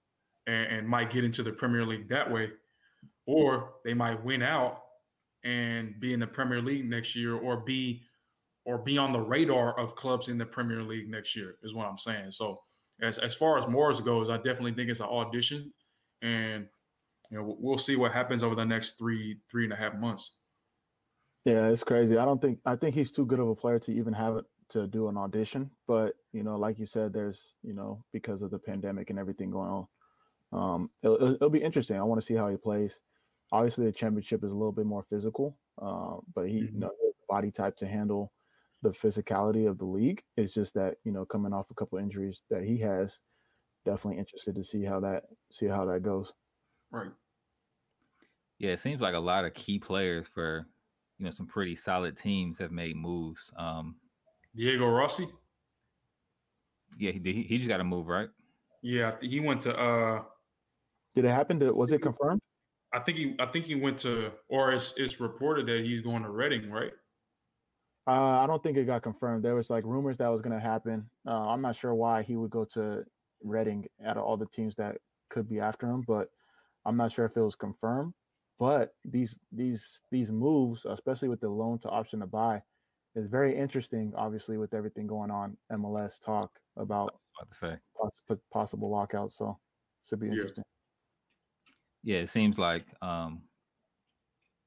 and, and might get into the Premier League that way, or they might win out and be in the Premier League next year or be or be on the radar of clubs in the Premier League next year is what I'm saying. So as as far as Morris goes, I definitely think it's an audition, and you know we'll see what happens over the next three three and a half months. Yeah, it's crazy. I don't think I think he's too good of a player to even have it to do an audition. But you know, like you said, there's you know because of the pandemic and everything going on, um, it'll, it'll be interesting. I want to see how he plays. Obviously, the championship is a little bit more physical, uh, but he, mm-hmm. you know, body type to handle the physicality of the league. It's just that you know, coming off a couple injuries that he has, definitely interested to see how that see how that goes. Right. Yeah, it seems like a lot of key players for you know some pretty solid teams have made moves. Um, Diego Rossi. Yeah, he he just got to move, right? Yeah, he went to. uh Did it happen? To, was it confirmed? I think he I think he went to or it's it's reported that he's going to Reading, right? Uh, I don't think it got confirmed. There was like rumors that was going to happen. Uh, I'm not sure why he would go to Reading out of all the teams that could be after him, but I'm not sure if it was confirmed. But these these these moves, especially with the loan to option to buy, is very interesting. Obviously, with everything going on, MLS talk about, about to say poss- possible lockouts. So should be interesting. Yeah yeah, it seems like um,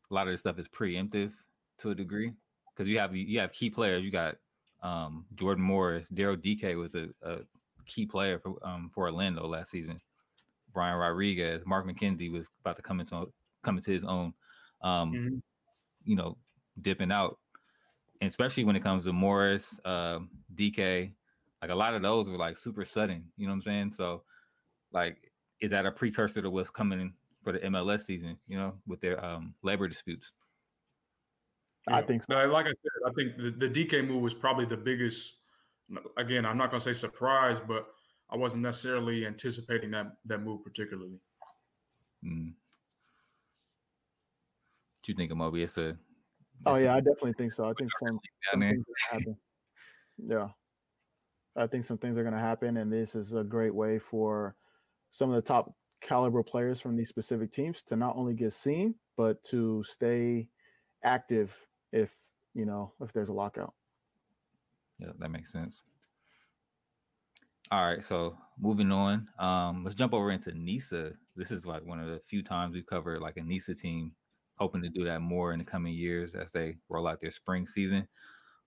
a lot of this stuff is preemptive to a degree because you have you have key players. You got um, Jordan Morris, Daryl Dike was a, a, key player for um, for Orlando last season. Brian Rodriguez, Mark McKenzie was about to come into come into his own. Um, mm-hmm. You know, dipping out, and especially when it comes to Morris, uh, Dike, like a lot of those were like super sudden. You know what I'm saying? So, like, is that a precursor to what's coming for the MLS season, you know, with their um, labor disputes. I think so. Like I said, I think the, the Dike move was probably the biggest. Again, I'm not going to say surprise, but I wasn't necessarily anticipating that that move particularly. Mm. Do you think of Moby? It's a. oh yeah, I definitely think so. I think some, some things happen. Yeah, I think some things are going to happen, and this is a great way for some of the top caliber players from these specific teams to not only get seen but to stay active if you know if there's a lockout. Yeah that makes sense. All right so moving on um let's jump over into nisa this is like one of the few times we've covered like a nisa team hoping to do that more in the coming years as they roll out their spring season.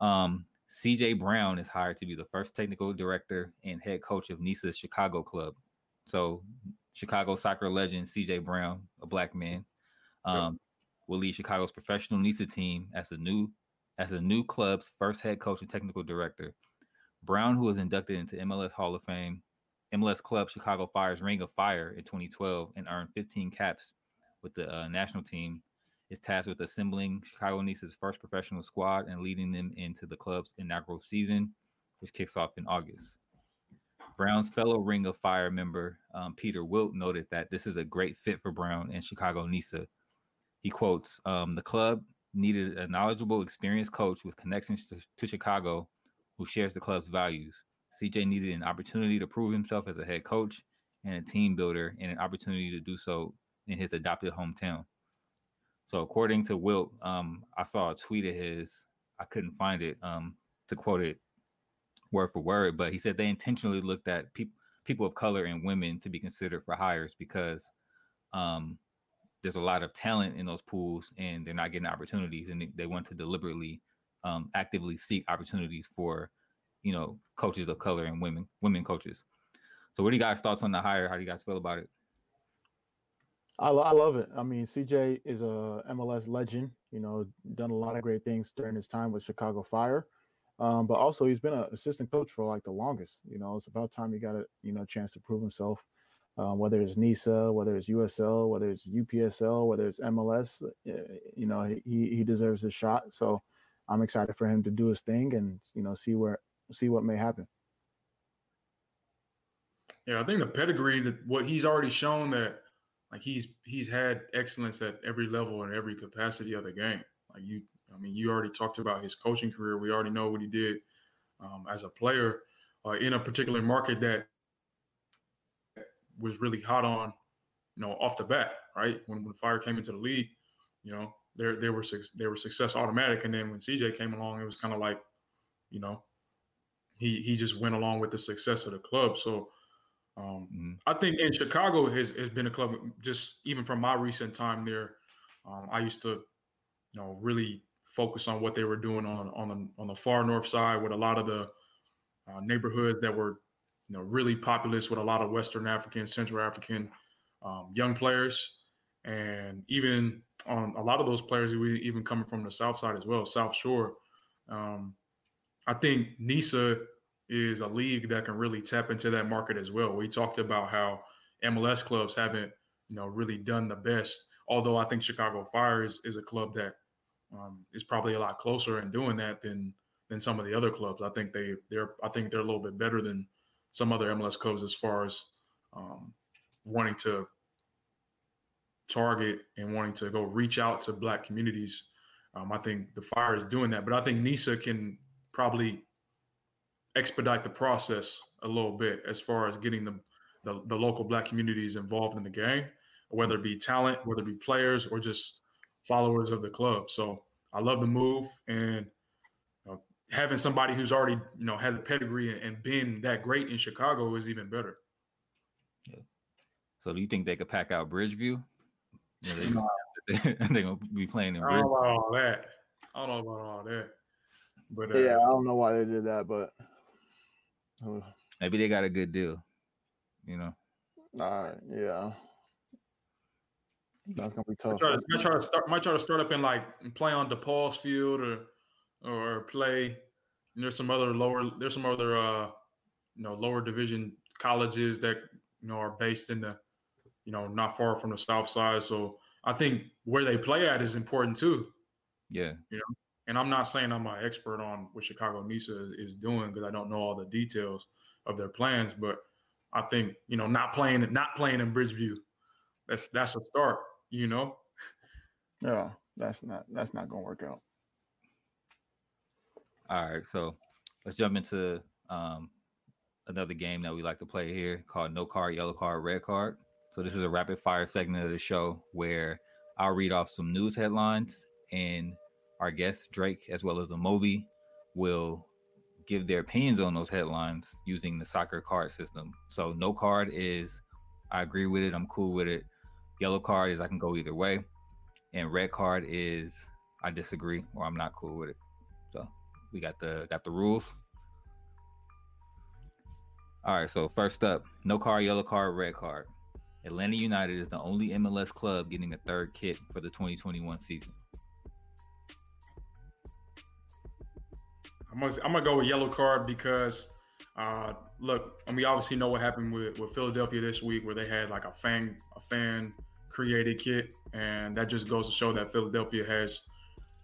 Um cj brown is hired to be the first technical director and head coach of nisa's chicago club. So Chicago soccer legend CJ Brown, a black man, um, will lead Chicago's professional NISA team as a new as a new club's first head coach and technical director. Brown, who was inducted into MLS Hall of Fame, MLS club Chicago Fire's Ring of Fire in 2012 and earned 15 caps with the uh, national team, is tasked with assembling Chicago Nisa's first professional squad and leading them into the club's inaugural season, which kicks off in August. Brown's fellow Ring of Fire member um, Peter Wilt noted that this is a great fit for Brown and Chicago Nisa. He quotes, um, "The club needed a knowledgeable, experienced coach with connections to, to Chicago, who shares the club's values. CJ needed an opportunity to prove himself as a head coach and a team builder, and an opportunity to do so in his adopted hometown." So, according to Wilt, um, I saw a tweet of his. I couldn't find it um, to quote it word for word, but he said they intentionally looked at people people of color and women to be considered for hires because um, there's a lot of talent in those pools and they're not getting opportunities and they want to deliberately um, actively seek opportunities for you know coaches of color and women women coaches so what do you guys thoughts on the hire how do you guys feel about it I, I love it i mean cj is a mls legend you know done a lot of great things during his time with chicago fire um, but also he's been an assistant coach for like the longest. You know, it's about time he got a you know chance to prove himself. Um, whether it's NISA, whether it's USL, whether it's UPSL, whether it's MLS, eh, you know, he he deserves a shot. So I'm excited for him to do his thing and you know see where see what may happen. Yeah, I think the pedigree that what he's already shown that like he's he's had excellence at every level and every capacity of the game. Like you I mean, you already talked about his coaching career. We already know what he did um, as a player uh, in a particular market that was really hot on, you know, off the bat, right? When when Fire came into the league, you know, there they were they were success automatic, and then when CJ came along, it was kind of like, you know, he he just went along with the success of the club. So. Um, mm-hmm. I think in Chicago has, has been a club just even from my recent time there. Um, I used to, you know, really focus on what they were doing on on the on the far north side with a lot of the uh, neighborhoods that were you know really populous with a lot of Western African, Central African um, young players, and even on a lot of those players we even coming from the South side as well, South Shore. Um, I think NISA is a league that can really tap into that market as well. We talked about how MLS clubs haven't you know really done the best. Although I think Chicago Fire is, is a club that um, is probably a lot closer in doing that than than some of the other clubs. I think they they're I think they're a little bit better than some other MLS clubs as far as um, wanting to target and wanting to go reach out to black communities. Um, I think the fire is doing that, but I think NISA can probably expedite the process a little bit as far as getting the, the, the local black communities involved in the game, whether it be talent, whether it be players, or just followers of the club. So I love the move and having somebody who's already you know had a pedigree and been that great in Chicago is even better. Yeah. So do you think they could pack out Bridgeview? Yeah, they, they're gonna be playing in. Bridgeview. I don't know about all that. I don't know about all that. But uh, yeah, I don't know why they did that, but uh, maybe they got a good deal. You know. All right. Yeah. That's gonna be tough. Might try, to, might try to start. Might try to start up in like play on DePaul's field or or play. there's some other lower. There's some other uh you know lower division colleges that you know are based in the you know not far from the south side. So I think where they play at is important too. Yeah. You know, and I'm not saying I'm an expert on what Chicago Nisa is doing because I don't know all the details of their plans, but I think you know not playing not playing in Bridgeview, that's that's a start you know? Yeah, that's not that's not gonna work out. All right, so let's jump into um, another game that we like to play here called No Card, Yellow Card, Red Card. So this is a rapid fire segment of the show where I'll read off some news headlines and our guest Drake as well as the Moby will give their opinions on those headlines using the soccer card system. So no card is I agree with it, I'm cool with it. Yellow card is I can go either way, and red card is I disagree or I'm not cool with it. We got the got the rules. All right, so first up, no card, yellow card, red card. Atlanta United is the only MLS club getting a third kit for the 2021 season. I'm gonna, I'm gonna go with yellow card because uh, look, and we obviously know what happened with, with Philadelphia this week, where they had like a fan a fan created kit, and that just goes to show that Philadelphia has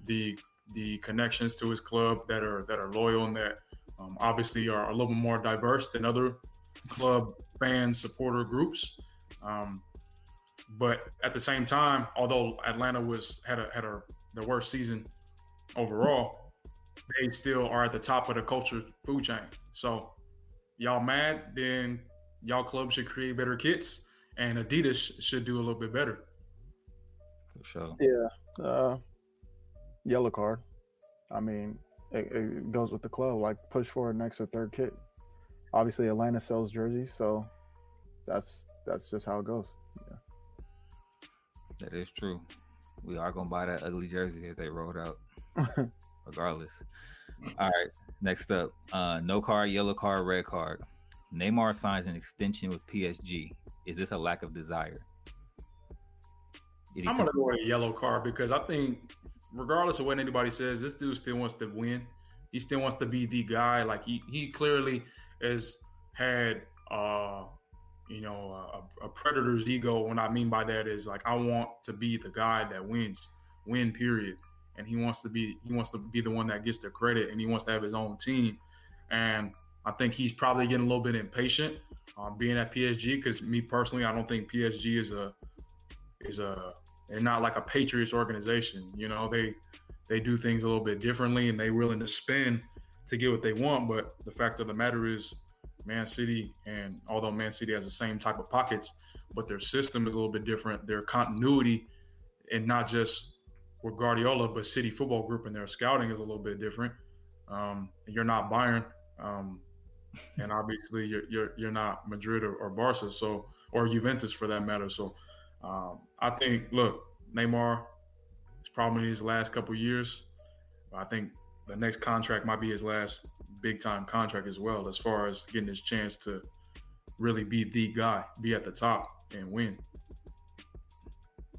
the the connections to his club that are that are loyal and that um, obviously are a little bit more diverse than other club fan supporter groups. Um, but at the same time, although Atlanta was had a had a the worst season overall, they still are at the top of the culture food chain. So y'all mad, then y'all club should create better kits, and Adidas should do a little bit better. For sure. Yeah. Uh, yellow card. I mean, it, it, goes with the club. Like push for an extra third kit. Obviously, Atlanta sells jerseys, so that's that's just how it goes. Yeah. That is true. We are gonna buy that ugly jersey if they rolled out, regardless. All right. Next up, uh, no card, yellow card, red card. Neymar signs an extension with PSG. Is this a lack of desire? I'm gonna go with a yellow card because I think, regardless of what anybody says, this dude still wants to win. He still wants to be the guy. Like he he clearly has had uh you know a, a predator's ego. What I mean by that is like I want to be the guy that wins, win period. And he wants to be he wants to be the one that gets the credit, and he wants to have his own team. And I think he's probably getting a little bit impatient um, being at PSG because me personally, I don't think PSG is a is a they're not like a Patriots organization. You know, they they do things a little bit differently and they're willing to spend to get what they want. But the fact of the matter is, Man City, and although Man City has the same type of pockets, but their system is a little bit different. Their continuity, and not just with Guardiola, but City Football Group and their scouting is a little bit different. Um, you're not Bayern. Um, and obviously you're you're, you're not Madrid or, or, Barca, so or Juventus for that matter. So um, I think look, Neymar is probably his last couple years. I think the next contract might be his last big time contract as well, as far as getting his chance to really be the guy, be at the top and win.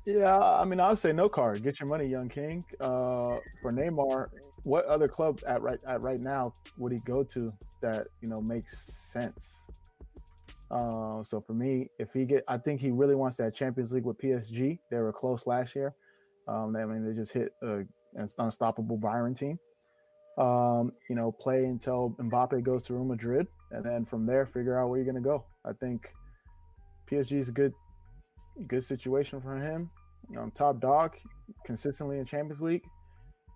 Yeah, I mean, I would say no card. Get your money, young king. Uh, for Neymar, what other club at right at right now would he go to that you know makes sense? Uh, so for me, if he get, I think he really wants that Champions League with PSG. They were close last year. Um, I mean, they just hit a, an unstoppable Bayern team. Um, you know, play until Mbappe goes to Real Madrid, and then from there, figure out where you're going to go. I think PSG is a good, good situation for him um, top dog consistently in Champions League.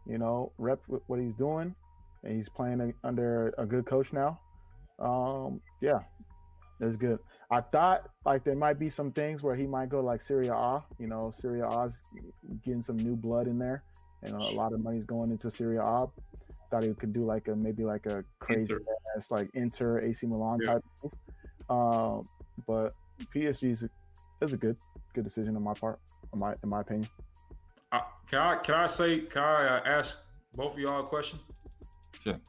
You know, rep what he's doing, and he's playing a, under a good coach now. Um, yeah, it's good. I thought like there might be some things where he might go like Serie A. You know, Serie A's getting some new blood in there, and a lot of money's going into Serie A. Thought he could do like a maybe like a crazy Inter. ass like Inter AC Milan yeah. type. Move. Um, but PSG is a, is a good good decision on my part in my in my opinion. Uh, can I can I say can I uh, ask both of y'all a question? Sure.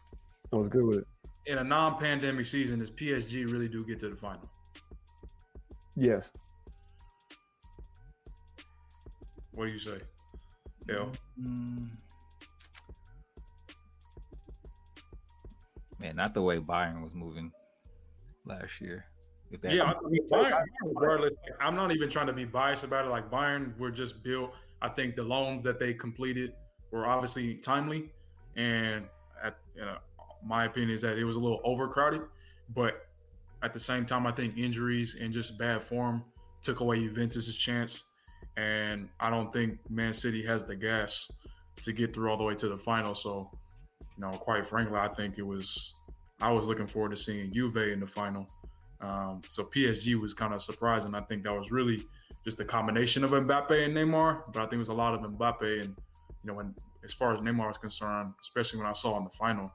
I was good with it. In a non-pandemic season, does PSG really do get to the final? Yes. What do you say, Bill? Mm. Man, not the way Bayern was moving last year yeah, I mean, Bayern, regardless, I'm not even trying to be biased about it. Like Bayern were just built. I think the loans that they completed were obviously timely, and at you know, my opinion is that it was a little overcrowded. But at the same time, I think injuries and just bad form took away Juventus's chance, and I don't think Man City has the gas to get through all the way to the final. So, you know, quite frankly, I think it was. I was looking forward to seeing Juve in the final um, so PSG was kind of surprising. I think that was really just a combination of Mbappe and Neymar, but I think it was a lot of Mbappe. And you know, when as far as Neymar is concerned, especially when I saw in the final,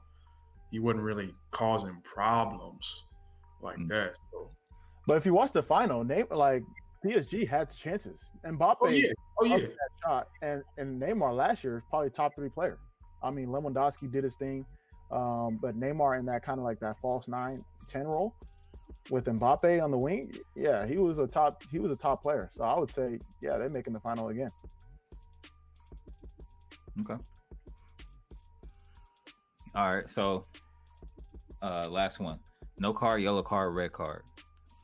he wasn't really causing problems like mm-hmm. that. So. But if you watch the final, Neymar like PSG had chances. Mbappe, oh yeah, oh yeah, that shot, and and Neymar last year is probably top three player. I mean, Lewandowski did his thing, um, but Neymar in that kind of like that false nine ten 10 role with Mbappe on the wing, yeah, he was a top he was a top player. So I would say, yeah, they're making the final again. Okay. All right. So uh last one. No card, yellow card, red card.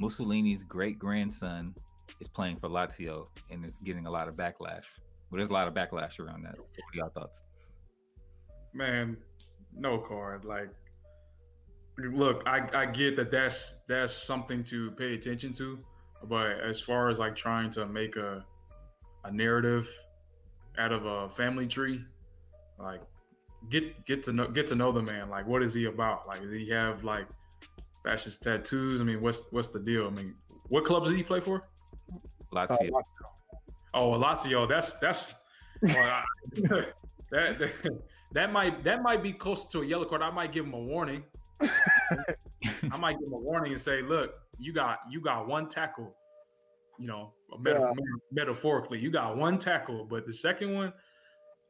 Mussolini's great grandson is playing for Lazio and is getting a lot of backlash. Well, there's a lot of backlash around that. What are y'all thoughts? Man, no card. Like look, I, I get that that's that's something to pay attention to, but as far as like trying to make a a narrative out of a family tree, like get get to know get to know the man. Like, what is he about? Like, does he have like fascist tattoos? I mean, what's what's the deal? I mean, what clubs did he play for? Lazio. Uh, oh, Lazio. That's that's well, I, that, that that might that might be close to a yellow card. I might give him a warning. I might give him a warning and say, "Look, you got you got one tackle. You know, meta- yeah. metaphorically, you got one tackle, but the second one,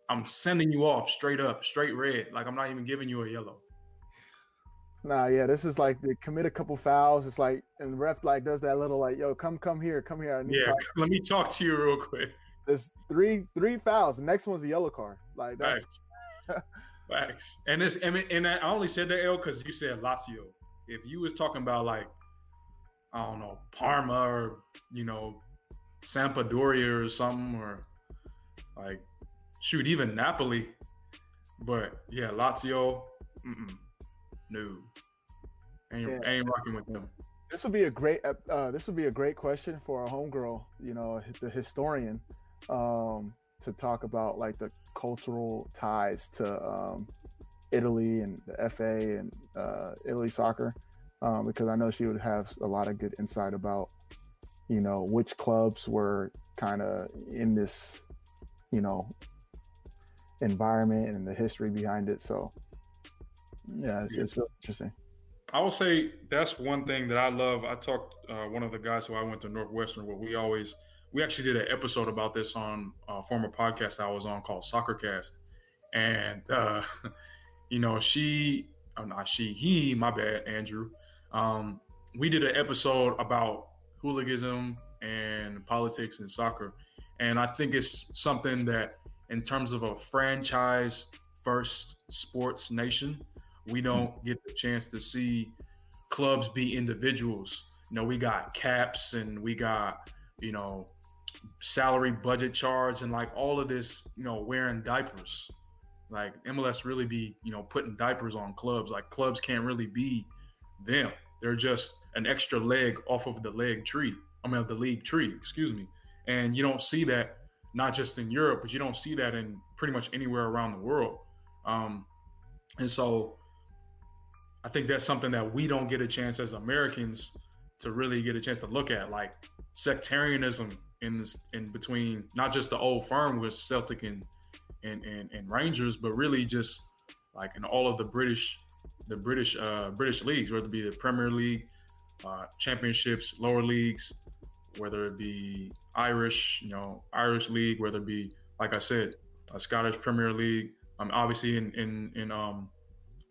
I'm sending you off straight up, straight red. Like I'm not even giving you a yellow." Nah, yeah, this is like they commit a couple fouls. It's like and the ref like does that little like, "Yo, come come here, come here." yeah, let me talk to you real quick. There's three three fouls. The next one's a yellow card. Like that's. Facts. And this, and, and I only said that L because you said Lazio. If you was talking about like, I don't know, Parma or you know, Sampdoria or something, or like, shoot, even Napoli. But yeah, Lazio, no, ain't, yeah. ain't rocking with them. This would be a great. Uh, this would be a great question for a homegirl. You know, the historian. Um, to talk about like the cultural ties to um, Italy and the FA and uh, Italy soccer, um, because I know she would have a lot of good insight about, you know, which clubs were kind of in this, you know, environment and the history behind it. So, yeah, it's, it's really interesting. I will say that's one thing that I love. I talked uh, one of the guys who I went to Northwestern where we always we actually did an episode about this on a former podcast I was on called Soccercast, and uh, you know she, oh, not she, he, my bad, Andrew. Um, we did an episode about hooliganism and politics in soccer, and I think it's something that, in terms of a franchise first sports nation, we don't get the chance to see clubs be individuals. You know, we got caps and we got you know salary budget charge and like all of this, you know, wearing diapers. Like MLS really be, you know, putting diapers on clubs. Like clubs can't really be them. They're just an extra leg off of the leg tree. I mean, of the league tree, excuse me. And you don't see that not just in Europe, but you don't see that in pretty much anywhere around the world. Um, and so I think that's something that we don't get a chance as Americans to really get a chance to look at. Like sectarianism in this, in between not just the old firm with Celtic and, and and, and Rangers, but really just like in all of the British the British uh, British leagues, whether it be the Premier League, uh, Championships, lower leagues, whether it be Irish, you know, Irish League, whether it be like I said, a Scottish Premier League. Um, obviously in in in um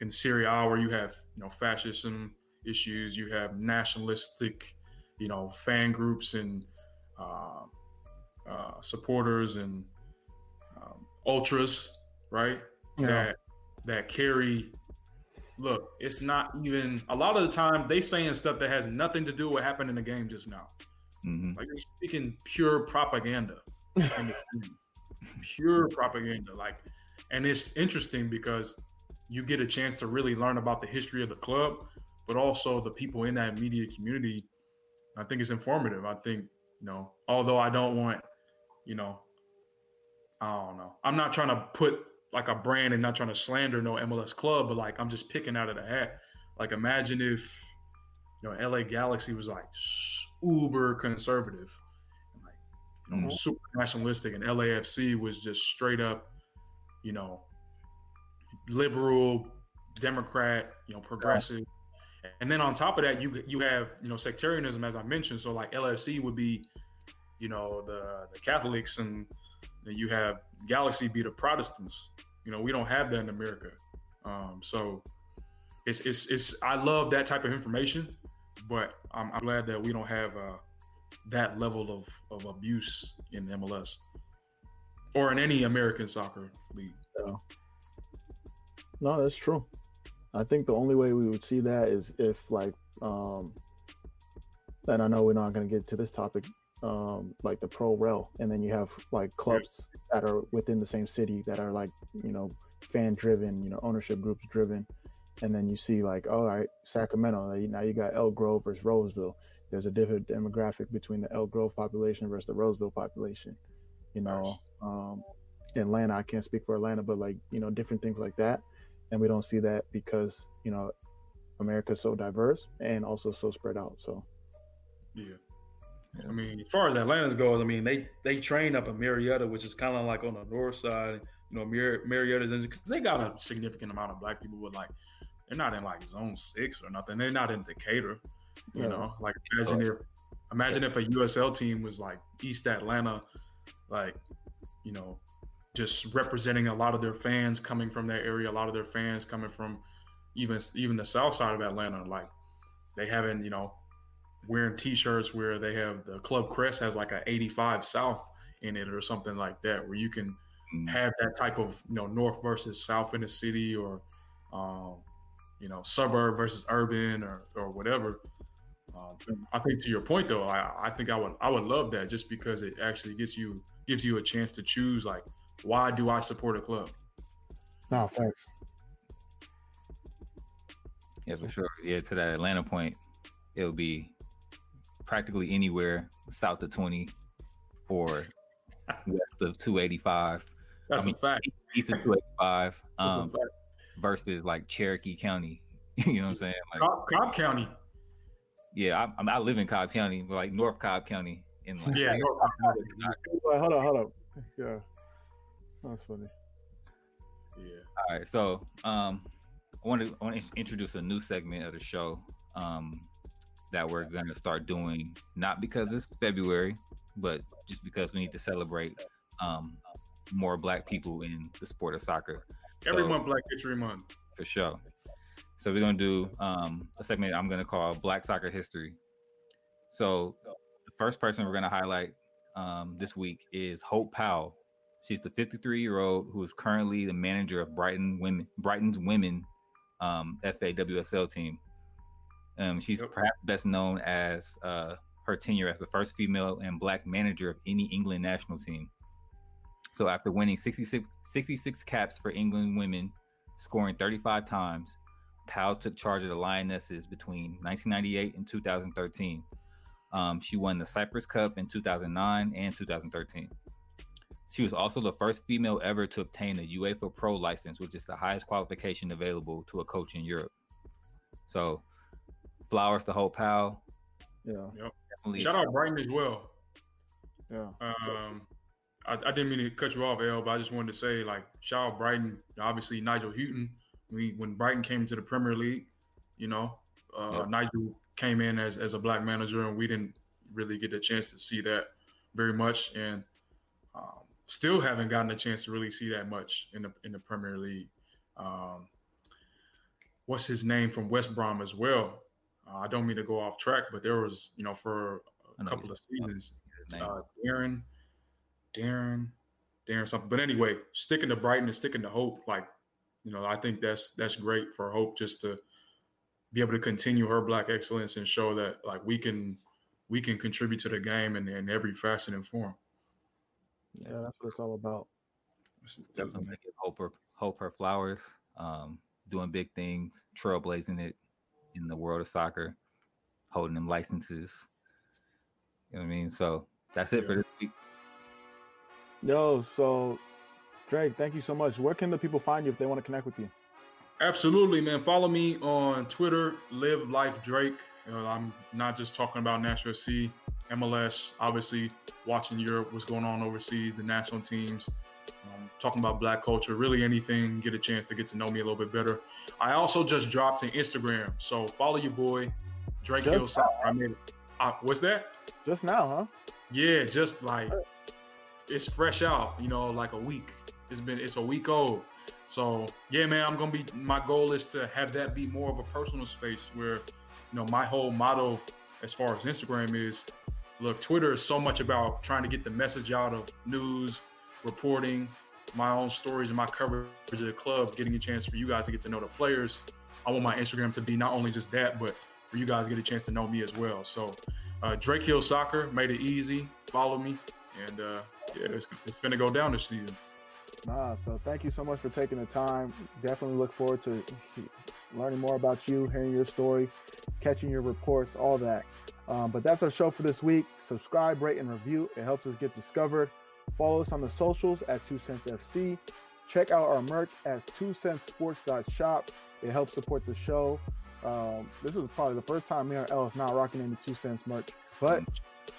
in Serie A where you have you know fascism issues, you have nationalistic, you know, fan groups and uh, uh, supporters and um, ultras, right? Yeah. That that carry. Look, it's not even a lot of the time they saying stuff that has nothing to do with what happened in the game just now. Mm-hmm. Like you're speaking pure propaganda, pure propaganda. Like, and it's interesting because you get a chance to really learn about the history of the club, but also the people in that media community. I think it's informative. I think you know, although I don't want, you know, I don't know. I'm not trying to put like a brand and not trying to slander no MLS club, but like I'm just picking out of the hat. Like imagine if you know LA Galaxy was like uber conservative, and like you know, mm-hmm. super nationalistic, and LAFC was just straight up, you know, liberal, Democrat, you know, progressive. Yeah. And then on top of that, you you have you know sectarianism, as I mentioned. So like LFC would be, you know, the the Catholics, and you have Galaxy be the Protestants. You know, we don't have that in America. Um, so it's it's it's I love that type of information, but I'm, I'm glad that we don't have uh, that level of of abuse in MLS or in any American soccer league. Yeah. No, that's true. I think the only way we would see that is if like um and I know we're not going to get to this topic um like the pro rel and then you have like clubs that are within the same city that are like you know fan driven you know ownership groups driven and then you see like, all right, Sacramento. Now you got Elk Grove versus Roseville. There's a different demographic between the Elk Grove population versus the Roseville population. You know, um, Atlanta, I can't speak for Atlanta, but like you know, different things like that, and we don't see that because you know, America's so diverse and also so spread out. So, yeah. I mean, as far as Atlanta's goes, I mean they they train up in Marietta, which is kind of like on the north side. You know, Mar- Marietta's because they got a significant amount of black people, with like they're not in like zone six or nothing. They're not in Decatur. You yeah. know, like imagine if imagine if a USL team was like East Atlanta, like you know, just representing a lot of their fans coming from that area, a lot of their fans coming from even even the south side of Atlanta. Like they haven't, you know, wearing T-shirts where they have the club crest has like a 85 South in it or something like that, where you can mm. have that type of you know north versus south in the city or um, you know suburb versus urban or or whatever. Um, I think to your point though, I, I think I would I would love that just because it actually gives you gives you a chance to choose like why do I support a club? No, thanks. Yeah, for sure. Yeah, to that Atlanta point, it'll be practically anywhere south of 20 or west of 285. That's I mean, a fact. East of 285 um, versus like Cherokee County. you know what I'm saying? Like Cobb, Cobb County. Yeah, I, I, live in Cobb County, but like North Cobb County. In like, yeah, North Cobb County. Hold on, hold on. Yeah, that's funny. Yeah. All right, so um, I want to I want to introduce a new segment of the show. Um, that we're going to start doing, not because it's February, but just because we need to celebrate um, more Black people in the sport of soccer. Every so, month, Black History Month. For sure. So we're going to do um, a segment I'm going to call Black Soccer History. So the first person we're going to highlight um, this week is Hope Powell. She's the 53 year old who is currently the manager of Brighton women, Brighton's women um, FAWSL team. Um, she's yep. perhaps best known as uh, her tenure as the first female and black manager of any England national team. So after winning 66, 66 caps for England women, scoring 35 times, Powell took charge of the Lionesses between 1998 and 2013. Um, she won the Cyprus Cup in 2009 and 2013. She was also the first female ever to obtain a UEFA Pro license, which is the highest qualification available to a coach in Europe. So flowers to Hope Powell. Yeah. Yep. Shout out Brighton as well. Yeah. Um, I, I, didn't mean to cut you off, El, but I just wanted to say, like, shout out Brighton. Obviously, Nigel Houghton. We when Brighton came into the Premier League, you know, uh, yep. Nigel came in as as a black manager, and we didn't really get a chance to see that very much, and um, still haven't gotten a chance to really see that much in the in the Premier League. Um, what's his name from West Brom as well? Uh, I don't mean to go off track, but there was, you know, for a couple of seasons, uh, Darren, Darren, Darren something. But anyway, sticking to Brighton and sticking to Hope, like, you know, I think that's that's great for Hope just to be able to continue her black excellence and show that like we can we can contribute to the game in, in every facet and form. Yeah, that's what it's all about. Definitely hope her hope her flowers, um, doing big things, trailblazing it, in the world of soccer, holding them licenses. You know what I mean? So that's it for this week. Yo, so Drake, thank you so much. Where can the people find you if they want to connect with you? Absolutely, man. Follow me on Twitter, Live Life Drake. You know, I'm not just talking about Nashville SC, MLS, obviously watching Europe, what's going on overseas, the national teams, um, talking about black culture, really anything, get a chance to get to know me a little bit better. I also just dropped an Instagram, so follow your boy, Drake Hill. I made it. Uh, what's that? Just now, huh? Yeah, just like it's fresh out, you know, like a week. It's been it's a week old. So yeah, man, I'm gonna be my goal is to have that be more of a personal space where, you know, my whole motto as far as Instagram is look, Twitter is so much about trying to get the message out of news, reporting, my own stories and my coverage of the club, getting a chance for you guys to get to know the players. I want my Instagram to be not only just that, but for you guys to get a chance to know me as well. So, uh, Drake Hill Soccer made it easy. Follow me, and uh, yeah, it's, it's gonna go down this season. Nah, so thank you so much for taking the time. Definitely look forward to learning more about you, hearing your story, catching your reports, all that. Um, but that's our show for this week. Subscribe, rate, and review. It helps us get discovered. Follow us on the socials at Two Cents FC. Check out our merch at two cents sports.shop. It helps support the show. Um, this is probably the first time me or L is not rocking any two cents merch, but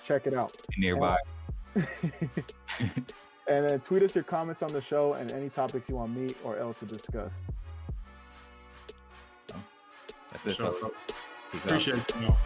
check it out. Nearby. And, and then tweet us your comments on the show and any topics you want me or L to discuss. That's it. Sure. folks. Out. Appreciate it. You know.